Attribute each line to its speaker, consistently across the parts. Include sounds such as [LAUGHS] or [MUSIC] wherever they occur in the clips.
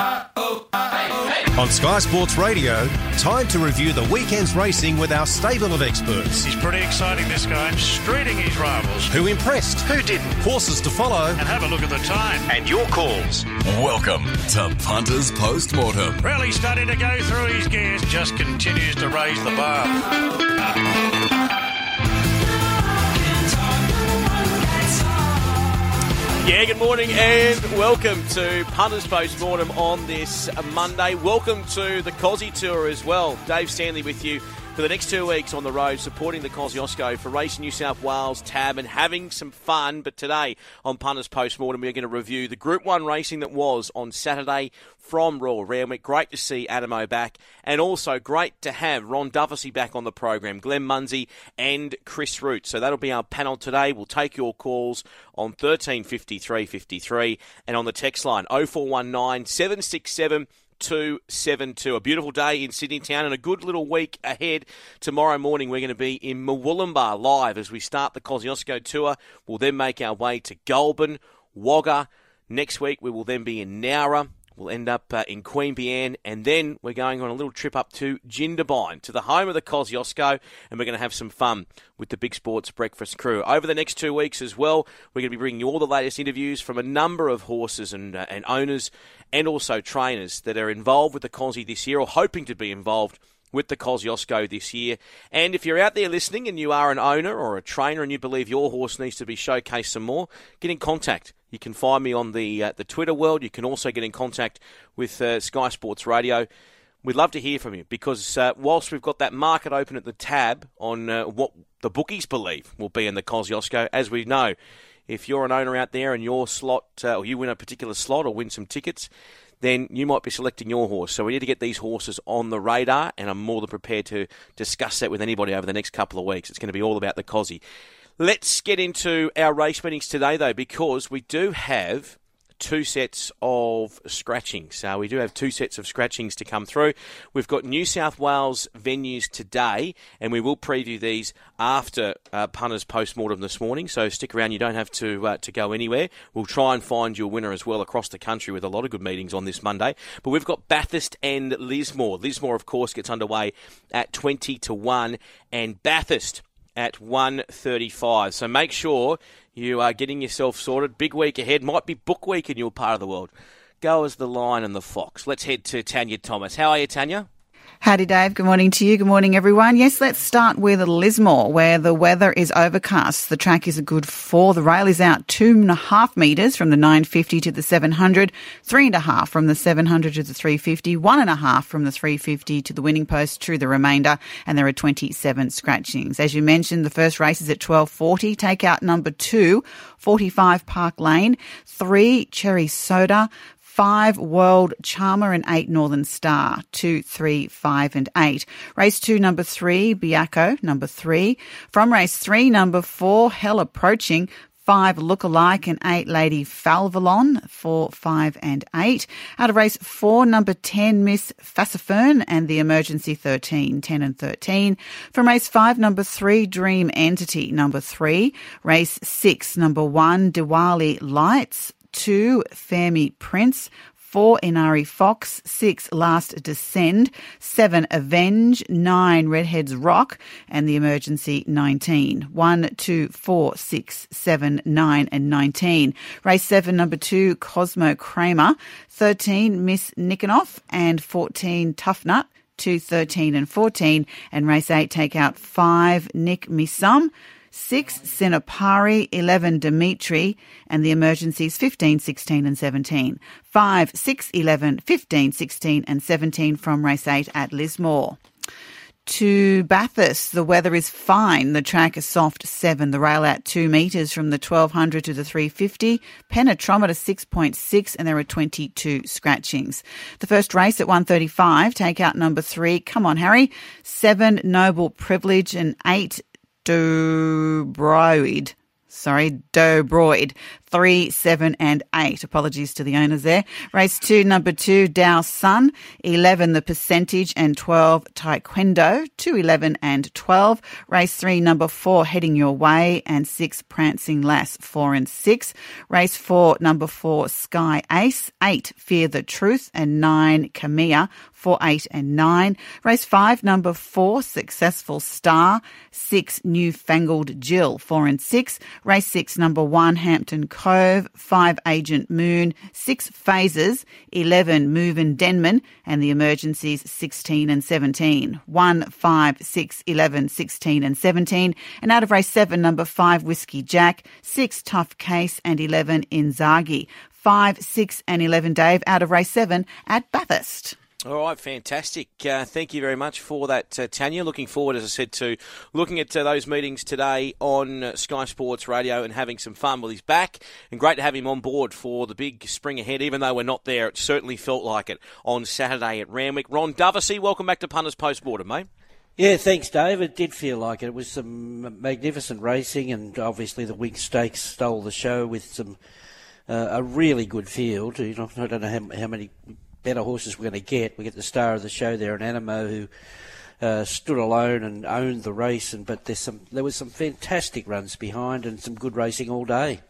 Speaker 1: On Sky Sports Radio, time to review the weekend's racing with our stable of experts.
Speaker 2: He's pretty exciting, this guy. Streeting his rivals.
Speaker 1: Who impressed?
Speaker 2: Who didn't?
Speaker 1: Horses to follow.
Speaker 2: And have a look at the time.
Speaker 1: And your calls.
Speaker 3: Welcome to Punters Postmortem.
Speaker 2: Really starting to go through his gears. Just continues to raise the bar.
Speaker 4: Yeah, good morning and welcome to Punters Postmortem on this Monday. Welcome to the Cosy Tour as well. Dave Stanley with you for the next two weeks on the road, supporting the Kosciuszko for Race New South Wales tab and having some fun. But today on Punters Postmortem, we're going to review the Group 1 racing that was on Saturday from Royal Randwick. Great to see Anamoe back, and also great to have Ron Dufficy back on the program, Glenn Munsie and Chris Root. So that'll be our panel today. We'll take your calls on 135353 and on the text line 0419 767 272. A beautiful day in Sydney town and a good little week ahead. Tomorrow morning, we're going to be in Murwillumbah live as we start the Kosciuszko tour. We'll then make our way to Goulburn, Wagga. Next week, we will then be in Nowra. We'll end up uh, in Queanbeyan, and then we're going on a little trip up to Jindabyne, to the home of the Kosciuszko, and we're going to have some fun with the Big Sports Breakfast crew. Over the next two weeks as well, we're going to be bringing you all the latest interviews from a number of horses and, uh, and owners and also trainers that are involved with the Cosy this year or hoping to be involved with the Kosciuszko this year. And if you're out there listening and you are an owner or a trainer and you believe your horse needs to be showcased some more, get in contact. You can find me on the uh, the Twitter world. You can also get in contact with uh, Sky Sports Radio. We'd love to hear from you because uh, whilst we've got that market open at the tab on uh, what the bookies believe will be in the Kosciuszko, as we know, if you're an owner out there and your slot uh, or you win a particular slot or win some tickets, then you might be selecting your horse. So we need to get these horses on the radar, and I'm more than prepared to discuss that with anybody over the next couple of weeks. It's going to be all about the Cosy. Let's get into our race meetings today, though, because we do have two sets of scratchings. So we do have two sets of scratchings to come through. We've got New South Wales venues today, and we will preview these after uh, punters post-mortem this morning. So stick around; you don't have to uh, to go anywhere. We'll try and find your winner as well across the country with a lot of good meetings on this Monday. But we've got Bathurst and Lismore. Lismore, of course, gets underway at twenty to one, and Bathurst at 1.35. So make sure you are getting yourself sorted. Big week ahead. Might be book week in your part of the world. Go as the lion and the fox. Let's head to Tanya Thomas. How are you, Tanya?
Speaker 5: Howdy, Dave. Good morning to you. Good morning, everyone. Yes, let's start with Lismore, where the weather is overcast. The track is a good four. The rail is out two and a half metres from the 950 to the 700, three and a half from the 700 to the 350, one and a half from the 350 to the winning post to the remainder, and there are 27 scratchings. As you mentioned, the first race is at 1240. Take out number two, 45 Park Lane, three Cherry Soda, five World Charmer and eight Northern Star, two, three, five, and eight. Race two, number three, Biaco, number three. From race three, number four, Hell Approaching, five look-alike and eight Lady Falvalon, four, five, and eight. Out of race four, number 10, Miss Fassifern and the emergency 13, 10 and 13. From race five, number three, Dream Entity, number three. Race six, number one, Diwali Lights, two, Fermi Prince, four, Inari Fox, six, Last Descend, seven, Avenge, nine, Redheads Rock, and the emergency 19. One, two, four, six, seven, nine, and 19. Race seven, number two, Cosmo Kramer, 13, Miss Nikanoff, and 14, Tough Nut. 2, 13 and 14, and race 8 take out 5, Nick Misum, 6 Sinapari, 11 Dimitri, and the emergencies 15, 16 and 17. 5, 6, 11, 15, 16 and 17 from race 8 at Lismore. To Bathurst, the weather is fine. The track is soft 7. The rail out 2 metres from the 1200 to the 350. Penetrometer 6.6 and there are 22 scratchings. The first race at 135, take out number 3. Come on, Harry. 7 Noble Privilege and 8 Dobroid. Sorry, Dobroid. Three, seven, and eight. Apologies to the owners there. Race two, number two, Dow Sun, 11, the percentage, and 12, Taekwondo, 2, 11, and 12. Race three, number four, Heading Your Way, and six, Prancing Lass, four and six. Race four, number four, Sky Ace, eight, Fear the Truth, and nine, Camilla, four, eight, and nine. Race five, number four, Successful Star, six, Newfangled Jill, four and six. Race six, number one, Hampton Cove, five, Agent Moon, six, Phases, 11, Move and Denman, and the emergencies 16 and 17. 1, 5, 6, 11, 16 and 17. And out of race 7, number 5, Whiskey Jack, 6, Tough Case, and 11, Inzaghi. 5, 6, and 11, Dave, out of race 7 at Bathurst.
Speaker 4: All right, fantastic. Uh, thank you very much for that, uh, Tanya. Looking forward, as I said, to looking at uh, those meetings today on uh, Sky Sports Radio and having some fun. Well, he's back, and great to have him on board for the big spring ahead. Even though we're not there, it certainly felt like it on Saturday at Randwick. Ron Dufficy, welcome back to Punters Postmortem, mate.
Speaker 6: Yeah, thanks, Dave. It did feel like it. It was some magnificent racing, and obviously the Winx Stakes stole the show with some uh, a really good field. You know, I don't know how, how many better horses we're going to get. We get the star of the show there, an Anamoe, who uh, stood alone and owned the race. And but there's some there was some fantastic runs behind and some good racing all day.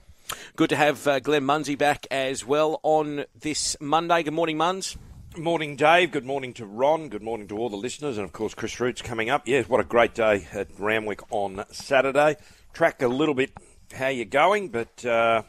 Speaker 4: Good to have uh, Glenn Munsie back as well on this Monday. Good morning, Muns.
Speaker 7: Morning, Dave. Good morning to Ron. Good morning to all the listeners, and of course Chris Roots coming up. Yeah, what a great day at Randwick on Saturday. Track a little bit how you're going, but uh,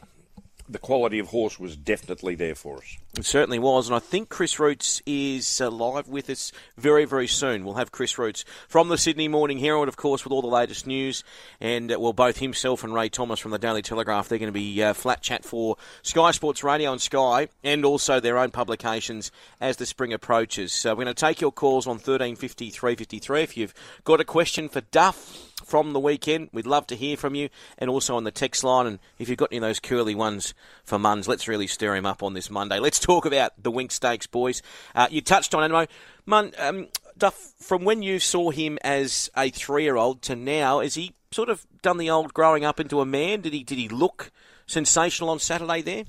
Speaker 7: the quality of horse was definitely there for us.
Speaker 4: It certainly was, and I think Chris Roots is uh, live with us very, very soon. We'll have Chris Roots from the Sydney Morning Herald, of course, with all the latest news, and uh, well, both himself and Ray Thomas from the Daily Telegraph. They're going to be uh, flat chat for Sky Sports Radio and Sky, and also their own publications as the spring approaches. So we're going to take your calls on thirteen fifty three fifty three. If you've got a question for Duff from the weekend. We'd love to hear from you, and also on the text line. And if you've got any of those curly ones for Muns, let's really stir him up on this Monday. Let's talk about the Winx Stakes, boys. Uh, you touched on Anamoe. Mun, um, Duff, from when you saw him as a three-year-old to now, has he sort of done the old growing up into a man? Did he did he look sensational on Saturday there?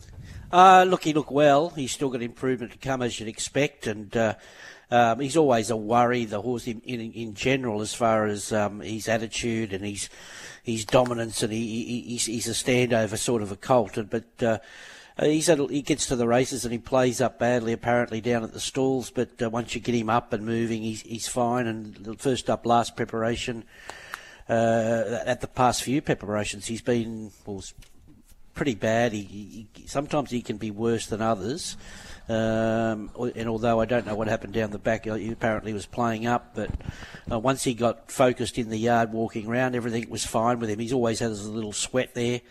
Speaker 6: Uh, look, he looked well. He's still got improvement to come, as you'd expect, and. Uh, um, he's always a worry, the horse in, in, in general, as far as um, his attitude and his his dominance, and he, he he's, he's, a standover sort of a colt. But uh, he's a, he gets to the races and he plays up badly, apparently down at the stalls. But uh, once you get him up and moving, he's he's fine. And first up, last preparation. Uh, at the past few preparations, he's been well, pretty bad. He, he, sometimes he can be worse than others. Um, and although I don't know what happened down the back, he apparently was playing up. But uh, once he got focused in the yard, walking around, everything was fine with him. He's always had a little sweat there.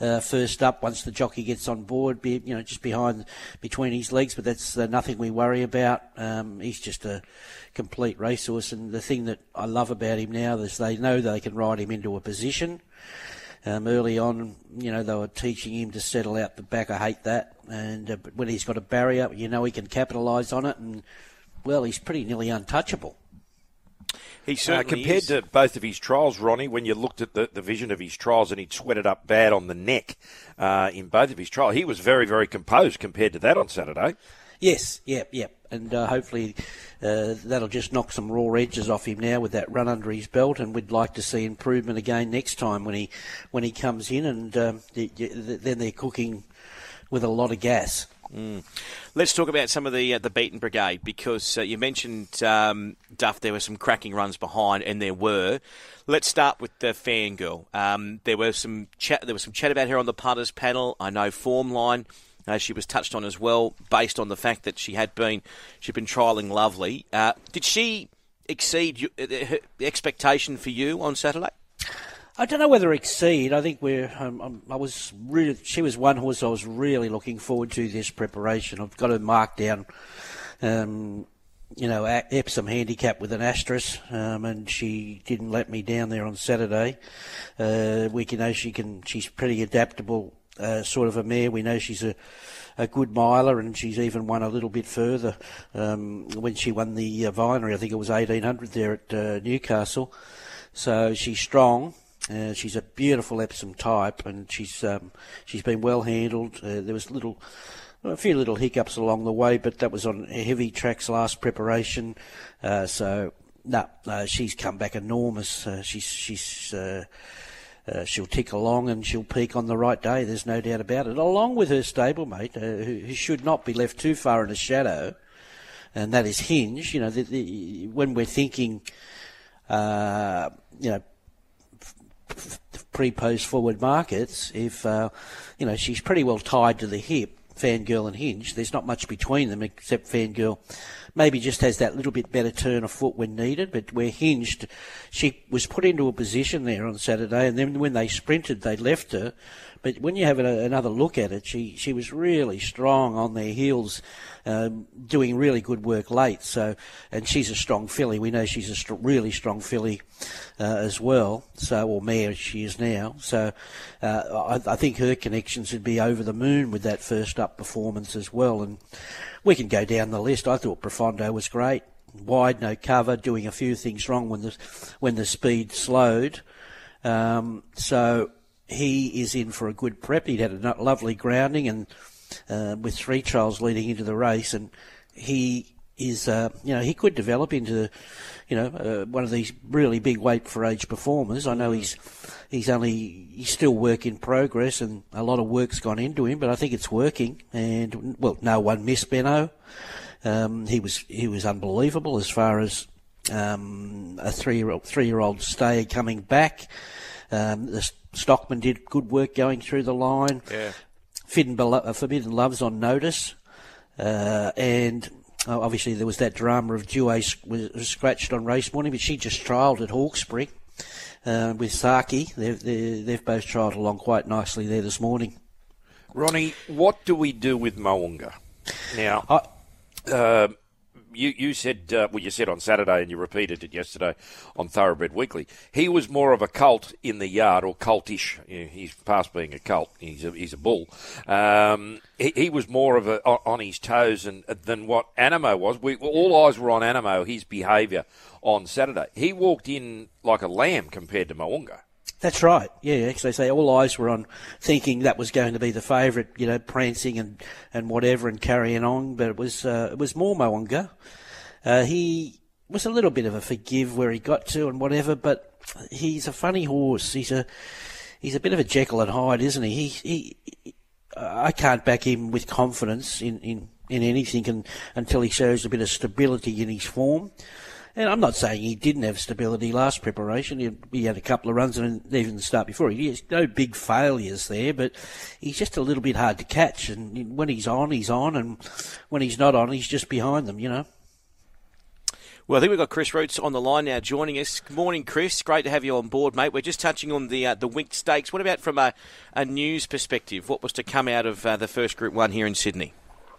Speaker 6: Uh, first up, once the jockey gets on board, be, you know, just behind, between his legs, but that's uh, nothing we worry about. Um, he's just a complete racehorse, and the thing that I love about him now is they know they can ride him into a position. Um, early on, you know, they were teaching him to settle out the back. I hate that. And uh, when he's got a barrier, you know, he can capitalise on it. And, well, he's pretty nearly untouchable.
Speaker 7: He certainly uh, compared is. to both of his trials, Ronnie, when you looked at the, the vision of his trials and he'd sweated up bad on the neck uh, in both of his trials, he was very, very composed compared to that on Saturday.
Speaker 6: Yes, yep, yep. And uh, hopefully uh, that'll just knock some raw edges off him now with that run under his belt. And we'd like to see improvement again next time when he when he comes in. And um, then they're cooking with a lot of gas.
Speaker 4: Mm. Let's talk about some of the uh, the beaten brigade because uh, you mentioned um, Duff. There were some cracking runs behind, and there were. Let's start with the fangirl. Um, there were some chat. There was some chat about her on the punters panel. I know Formline uh, she was touched on as well, based on the fact that she had been she'd been trialling Lovely. Uh, did she exceed uh, her expectation for you on Saturday?
Speaker 6: I don't know whether exceed. I think we're. Um, um, I was really. She was one horse I was really looking forward to this preparation. I've got her marked down. Um, you know, Epsom handicap with an asterisk, um, and she didn't let me down there on Saturday. Uh, we can know she can. She's pretty adaptable uh, sort of a mare. We know she's a, a good miler, and she's even won a little bit further um, when she won the uh, Vinery. I think it was 1800 there at uh, Newcastle. So she's strong. Uh, she's a beautiful Epsom type, and she's um, she's been well handled. Uh, there was little, a few little hiccups along the way, but that was on heavy tracks last preparation. Uh, so no, nah, she's come back enormous. Uh, she's she's. Uh, she'll tick along and she'll peak on the right day. There's no doubt about it. Along with her stablemate, uh, who, who, should not be left too far in the shadow, and that is Hinged. You know, the, the, when we're thinking, uh, you know, pre post forward markets, if, uh, you know, she's pretty well tied to the hip, Fangirl and Hinged. There's not much between them except Fangirl maybe just has that little bit better turn of foot when needed, but we're hinged. She was put into a position there on Saturday, and then when they sprinted, they left her. But when you have another look at it, she, she was really strong on their heels, um, doing really good work late. So, and she's a strong filly. We know she's a st- really strong filly uh, as well. So, or mare she is now. So, uh, I, I think her connections would be over the moon with that first up performance as well. And we can go down the list. I thought Profondo was great. Wide, no cover, doing a few things wrong when the when the speed slowed. Um, so he is in for a good prep. He'd had a lovely grounding and uh, with three trials leading into the race, and he is, uh, you know, he could develop into, you know, uh, one of these really big weight for age performers. I know he's he's only he's still work in progress, and a lot of work's gone into him, but I think it's working. And well, no one missed Benno. Um, he was he was unbelievable as far as um, a three year old three year old stay coming back. Um, the Stockman did good work going through the line.
Speaker 4: Yeah.
Speaker 6: Uh, Forbidden Love's on notice. Uh, and uh, obviously there was that drama of Due was, was scratched on race morning, but she just trialled at Hawkesbury uh, with Zaaki. They've, they've both trialled along quite nicely there this morning.
Speaker 7: Ronnie, what do we do with Mo'unga? Now, I, uh, you you said uh, well you said on Saturday and you repeated it yesterday on Thoroughbred Weekly. He was more of a cult in the yard or cultish. He's past being a cult. He's a, he's a bull. Um, he, he, was more of a on his toes and, than what Anamoe was. We, all eyes were on Anamoe. His behaviour on Saturday. He walked in like a lamb compared to Mo'unga.
Speaker 6: That's right. Yeah, because they say all eyes were on thinking that was going to be the favourite, you know, prancing and, and whatever and carrying on, but it was uh, it was more Mo'unga. Uh, he was a little bit of a forgive where he got to and whatever, but he's a funny horse. He's a he's a bit of a Jekyll and Hyde, isn't he? He, he I can't back him with confidence in in in anything and, until he shows a bit of stability in his form. And I'm not saying he didn't have stability last preparation. He, he had a couple of runs and even the start before. He has no big failures there, but he's just a little bit hard to catch. And when he's on, he's on, and when he's not on, he's just behind them. You know.
Speaker 4: Well, I think we've got Chris Roots on the line now joining us. Good morning, Chris. Great to have you on board, mate. We're just touching on the uh, the Winx Stakes. What about from a, a news perspective? What was to come out of uh, the first Group 1 here in Sydney?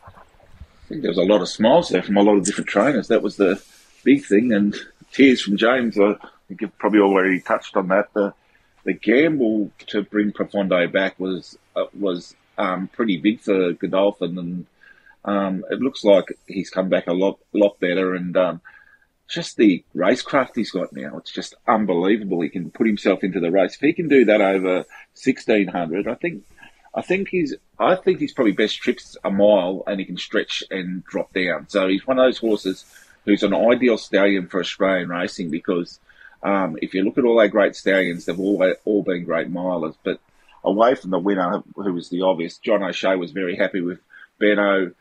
Speaker 8: I think there was a lot of smiles there from a lot of different trainers. That was the big thing. And tears from James, I think you've probably already touched on that. The, the gamble to bring Profondo back was uh, was um, pretty big for Godolphin, and um, it looks like he's come back a lot lot better. And um, just the racecraft he's got now, it's just unbelievable. He can put himself into the race. If he can do that over sixteen hundred, I think. I think he's. I think he's probably best trips a mile, and he can stretch and drop down. So he's one of those horses who's an ideal stallion for Australian racing because um, if you look at all our great stallions, they've all all been great milers. But away from the winner, who was the obvious, John O'Shea was very happy with Benno.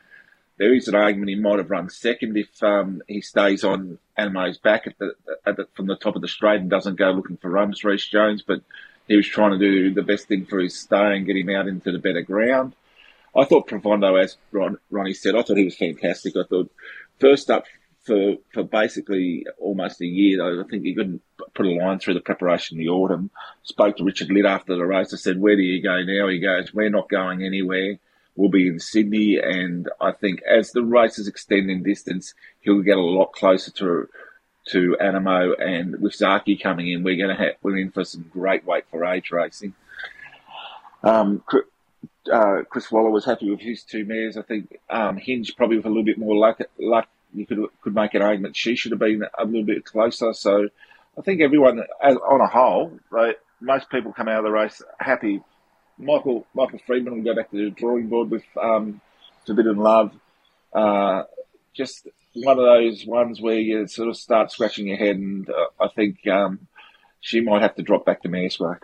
Speaker 8: There is an argument he might have run second if um, he stays on Anamoe's back at the, at the, from the top of the straight and doesn't go looking for runs, Reece Jones. But he was trying to do the best thing for his stay and get him out into the better ground. I thought Profondo, as Ron, Ronnie said, I thought he was fantastic. I thought first up for for basically almost a year. I think he couldn't put a line through the preparation in the autumn. Spoke to Richard Litt after the race. I said, "Where do you go now?" He goes, "We're not going anywhere. We'll be in Sydney." And I think as the races extend in distance, he'll get a lot closer to to Anamoe. And with Zaaki coming in, we're going to have we're in for some great weight for age racing. Um, uh, Chris Waller was happy with his two mares. I think um, Hinged probably with a little bit more luck, luck you could could make an argument she should have been a little bit closer. So I think everyone, on a whole, they most people come out of the race happy. Michael Michael Freedman will go back to the drawing board with um, Forbidden Love. Uh, just one of those ones where you sort of start scratching your head, and uh, I think um, she might have to drop back to Mareswork.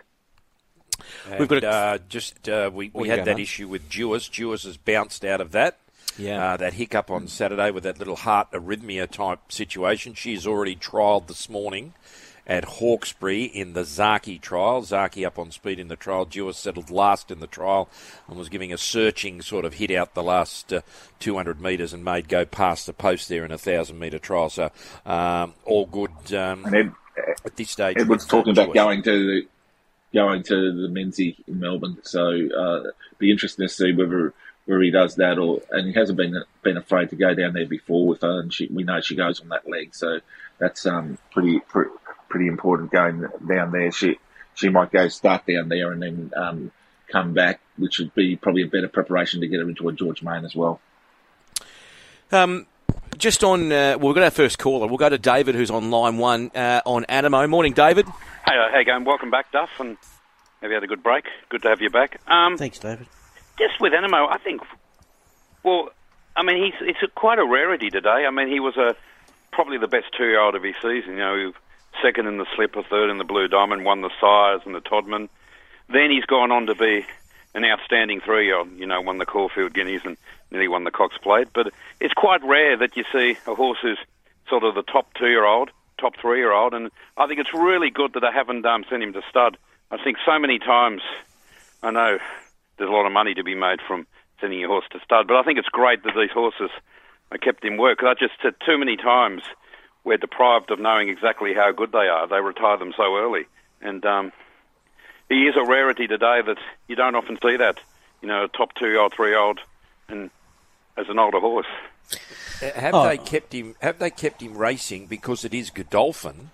Speaker 7: We've got uh, just uh, we, we had that on? issue with Duais. Duais has bounced out of that.
Speaker 4: Yeah.
Speaker 7: Uh, that hiccup on Saturday with that little heart arrhythmia type situation. She's already trialled this morning at Hawkesbury in the Zaaki trial. Zaaki up on speed in the trial. Duais settled last in the trial and was giving a searching sort of hit out the last uh, 200 metres and made go past the post there in a 1,000 metre trial. So um, all good um, Ed, at this stage.
Speaker 8: Edward's talking about going to the going to the Memsie in Melbourne. So uh, be interesting to see whether where he does that, or and he hasn't been been afraid to go down there before with her, and she, we know she goes on that leg, so that's um, pretty, pretty pretty important going down there. She she might go start down there and then um, come back, which would be probably a better preparation to get her into a George Main as well.
Speaker 4: Um, just on, uh, well, we've got our first caller. We'll go to David, who's on line one uh, on Anamoe. Morning, David.
Speaker 9: Hey, uh, how you going? Welcome back, Duff, and have you had a good break? Good to have you back.
Speaker 6: Um, Thanks, David
Speaker 9: just with Anamoe, I think. Well, I mean, he's it's quite a rarity today. I mean, he was a probably the best two-year-old of his season. You know, second in the Slipper, third in the Blue Diamond, won the Sires and the Todman. Then he's gone on to be an outstanding three-year-old. You know, won the Caulfield Guineas and nearly won the Cox Plate. But it's quite rare that you see a horse who's sort of the top two-year-old, top three-year-old, and I think it's really good that they haven't um, sent him to stud. I think so many times, I know there's a lot of money to be made from sending your horse to stud. But I think it's great that these horses are kept in work. I just said too many times we're deprived of knowing exactly how good they are. They retire them so early, and um, he is a rarity today that you don't often see that. You know, a top two-year-old, three-year-old, and as an older horse.
Speaker 7: Uh, have oh. they kept him? Have they kept him racing because it is Godolphin,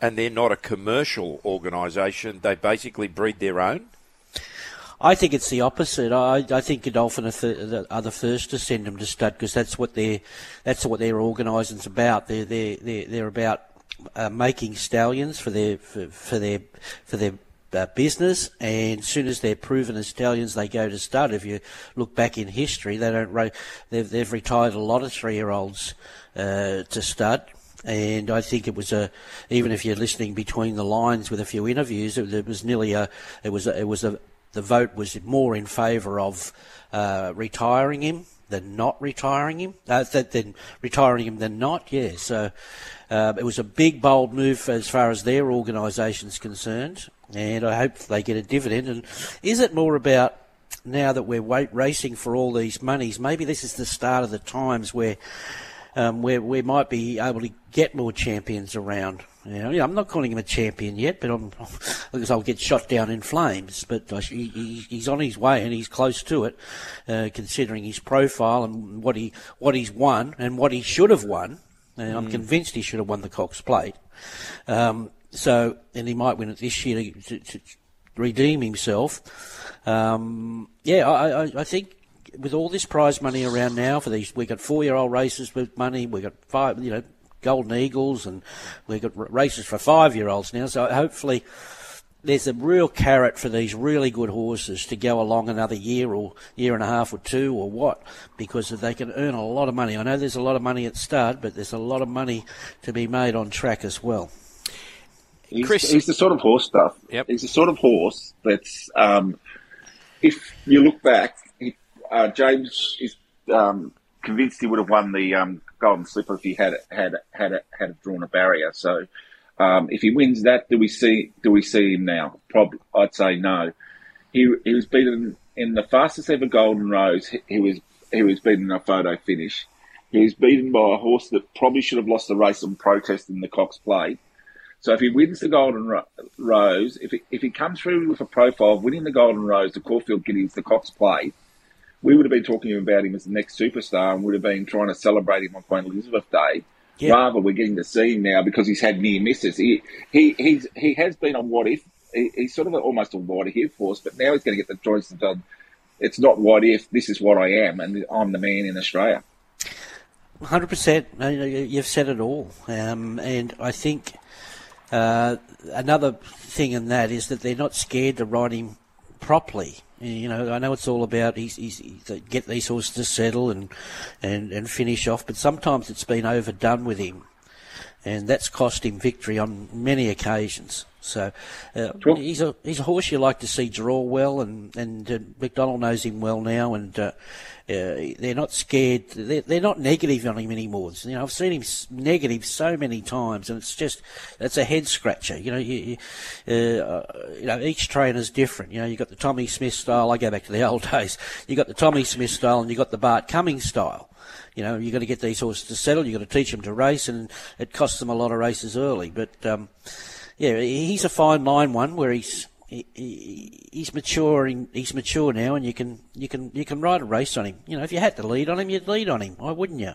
Speaker 7: and they're not a commercial organisation? They basically breed their own.
Speaker 6: I think it's the opposite. I, I think Godolphin are, th- are the first to send them to stud because that's what their that's what their organising's about. They're they're they're, they're about uh, making stallions for their for, for their for their uh, business, and as soon as they're proven as stallions, they go to stud. If you look back in history, they don't. Ro- they've they've retired a lot of three year olds uh, to stud. And I think it was a, even if you're listening between the lines with a few interviews, it, it was nearly a, it was a, it was a, the vote was more in favour of uh, retiring him than not retiring him, uh, than retiring him than not. Yeah, so uh, it was a big, bold move as far as their organisation's concerned, and I hope they get a dividend. And is it more about now that we're wait, racing for all these monies? Maybe this is the start of the times where um, where we might be able to get more champions around. You know, I'm not calling him a champion yet, but I'm [LAUGHS] because I'll get shot down in flames. But he, he's on his way and he's close to it, uh, considering his profile and what he what he's won and what he should have won. And I'm hmm. convinced he should have won the Cox Plate. Um, so, and he might win it this year to, to, to redeem himself. Um, yeah, I, I, I think with all this prize money around now for these, we got four-year-old races with money. We got five, you know, Golden Eagles, and we've got races for five-year-olds now. So hopefully, there's a real carrot for these really good horses to go along another year or year and a half or two or what, because they can earn a lot of money. I know there's a lot of money at start, but there's a lot of money to be made on track as well.
Speaker 8: He's, Chris, he's the sort of horse stuff.
Speaker 4: Yep.
Speaker 8: He's the sort of horse that's, um, if you look back, he, uh, James is um, convinced he would have won the um, Golden Slipper if he had had had had drawn a barrier. So um, if he wins that, do we see do we see him now? Probably, I'd say no. He he was beaten in the fastest ever Golden Rose. He, he was he was beaten in a photo finish. He was beaten by a horse that probably should have lost the race on protest in the Cox Plate. So if he wins the Golden Ro- Rose, if he, if he comes through with a profile of winning the Golden Rose, the Caulfield Guineas, the Cox Plate, we would have been talking about him as the next superstar and would have been trying to celebrate him on Queen Elizabeth Day. Yeah. Rather, we're getting to see him now because he's had near misses. He he he's, he has been on what if. He, he's sort of almost a what if horse, but now he's going to get the choice of it's not what if. This is what I am, and I'm the man in Australia.
Speaker 6: Hundred percent. You've said it all, um, and I think uh, another thing in that is that they're not scared to ride him properly. You know, I know it's all about he's, he's, he's uh, get these horses to settle and, and, and finish off, but sometimes it's been overdone with him, and that's cost him victory on many occasions. So uh, he's a he's a horse you like to see draw well, and and uh, McDonald knows him well now, and uh, uh, they're not scared. They're, they're not negative on him anymore. You know, I've seen him negative so many times, and it's just it's a head scratcher. You know, you, you, uh, you know each trainer's different. You know, you got the Tommy Smith style. I go back to the [LAUGHS] old days. You got the Tommy Smith style, and you got the Bart Cummings style. You know, you've got to get these horses to settle. You've got to teach them to race, and it costs them a lot of races early. But um, yeah, he's a fine line one where he's he, he's maturing. He's mature now, and you can you can you can ride a race on him. You know, if you had to lead on him, you'd lead on him. Why wouldn't you?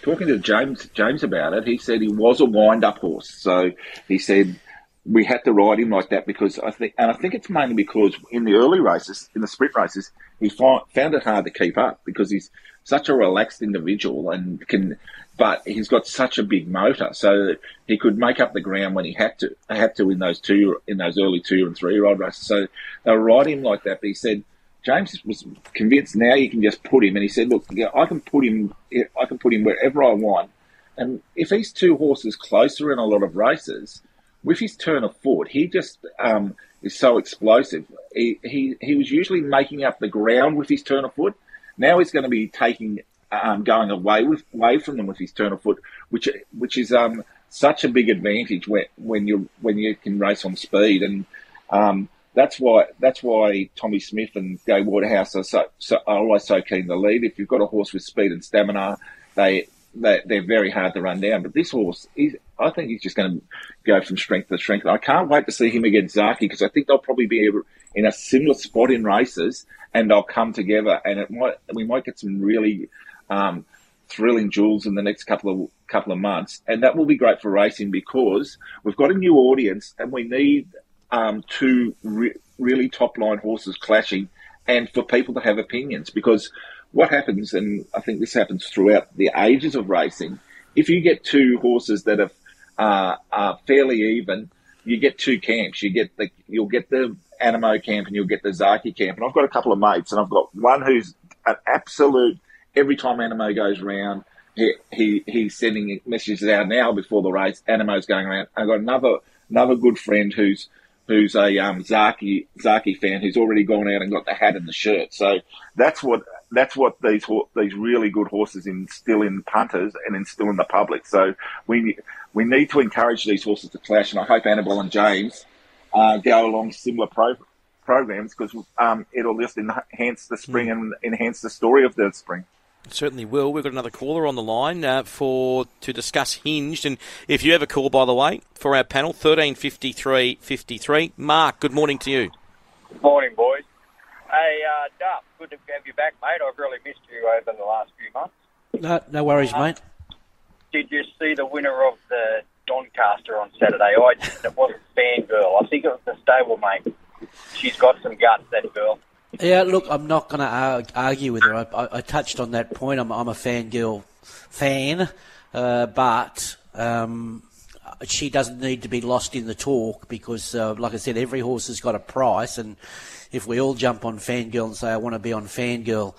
Speaker 8: Talking to James James about it, he said he was a wind up horse. So he said we had to ride him like that because I think, and I think it's mainly because in the early races, in the sprint races, he found, found it hard to keep up because he's such a relaxed individual and can but he's got such a big motor, so he could make up the ground when he had to had to in those two in those early two and three year old races. So they riding him like that. But he said James was convinced now you can just put him, and he said, look, I can put him, I can put him wherever I want, and if he's two horses closer in a lot of races, with his turn of foot, he just um, is so explosive. He, he he was usually making up the ground with his turn of foot. Now he's going to be taking um, going away with away from them with his turn of foot, which which is um, such a big advantage when when you when you can race on speed, and um, that's why that's why Tommy Smith and Gay Waterhouse are so, so are always so keen to lead. If you've got a horse with speed and stamina, they they, they're very hard to run down. But this horse, is I think he's just going to go from strength to strength. I can't wait to see him against Zaaki because I think they'll probably be in a similar spot in races and they'll come together and it might we might get some really um, thrilling jewels in the next couple of couple of months, and that will be great for racing because we've got a new audience and we need um, two re- really top line horses clashing, and for people to have opinions because what happens, and I think this happens throughout the ages of racing, if you get two horses that are, uh, are fairly even, you get two camps. You get the you'll get the Anamoe camp and you'll get the Zaaki camp. And I've got a couple of mates, and I've got one who's an absolute every time Anamoe goes around, he, he he's sending messages out now before the race. Anamoe's going around. I've got another another good friend who's who's a um, Zaaki Zaaki fan who's already gone out and got the hat and the shirt. So that's what that's what these these really good horses instill in punters and instill in the public. So we we need to encourage these horses to clash, and I hope Annabelle and James uh, go along similar pro- programs because um, it'll just enhance the spring mm. and enhance the story of the spring.
Speaker 4: Certainly will. We've got another caller on the line uh, for to discuss Hinged, and if you have a call, by the way, for our panel, thirteen fifty three fifty three. Mark, good morning to you.
Speaker 10: Good morning, boys. Hey, uh, Duff, good to have you back, mate. I've really missed you over the last few months.
Speaker 6: No, no worries, uh, mate.
Speaker 10: Did you see the winner of the Doncaster on Saturday? I it wasn't Fangirl. I think it was the stablemate. She's got some guts, that girl.
Speaker 6: Yeah, look, I'm not going to argue with her. I, I, touched on that point. I'm, I'm a fangirl fan, uh, but um, she doesn't need to be lost in the talk because, uh, like I said, every horse has got a price, and if we all jump on fangirl and say I want to be on fangirl,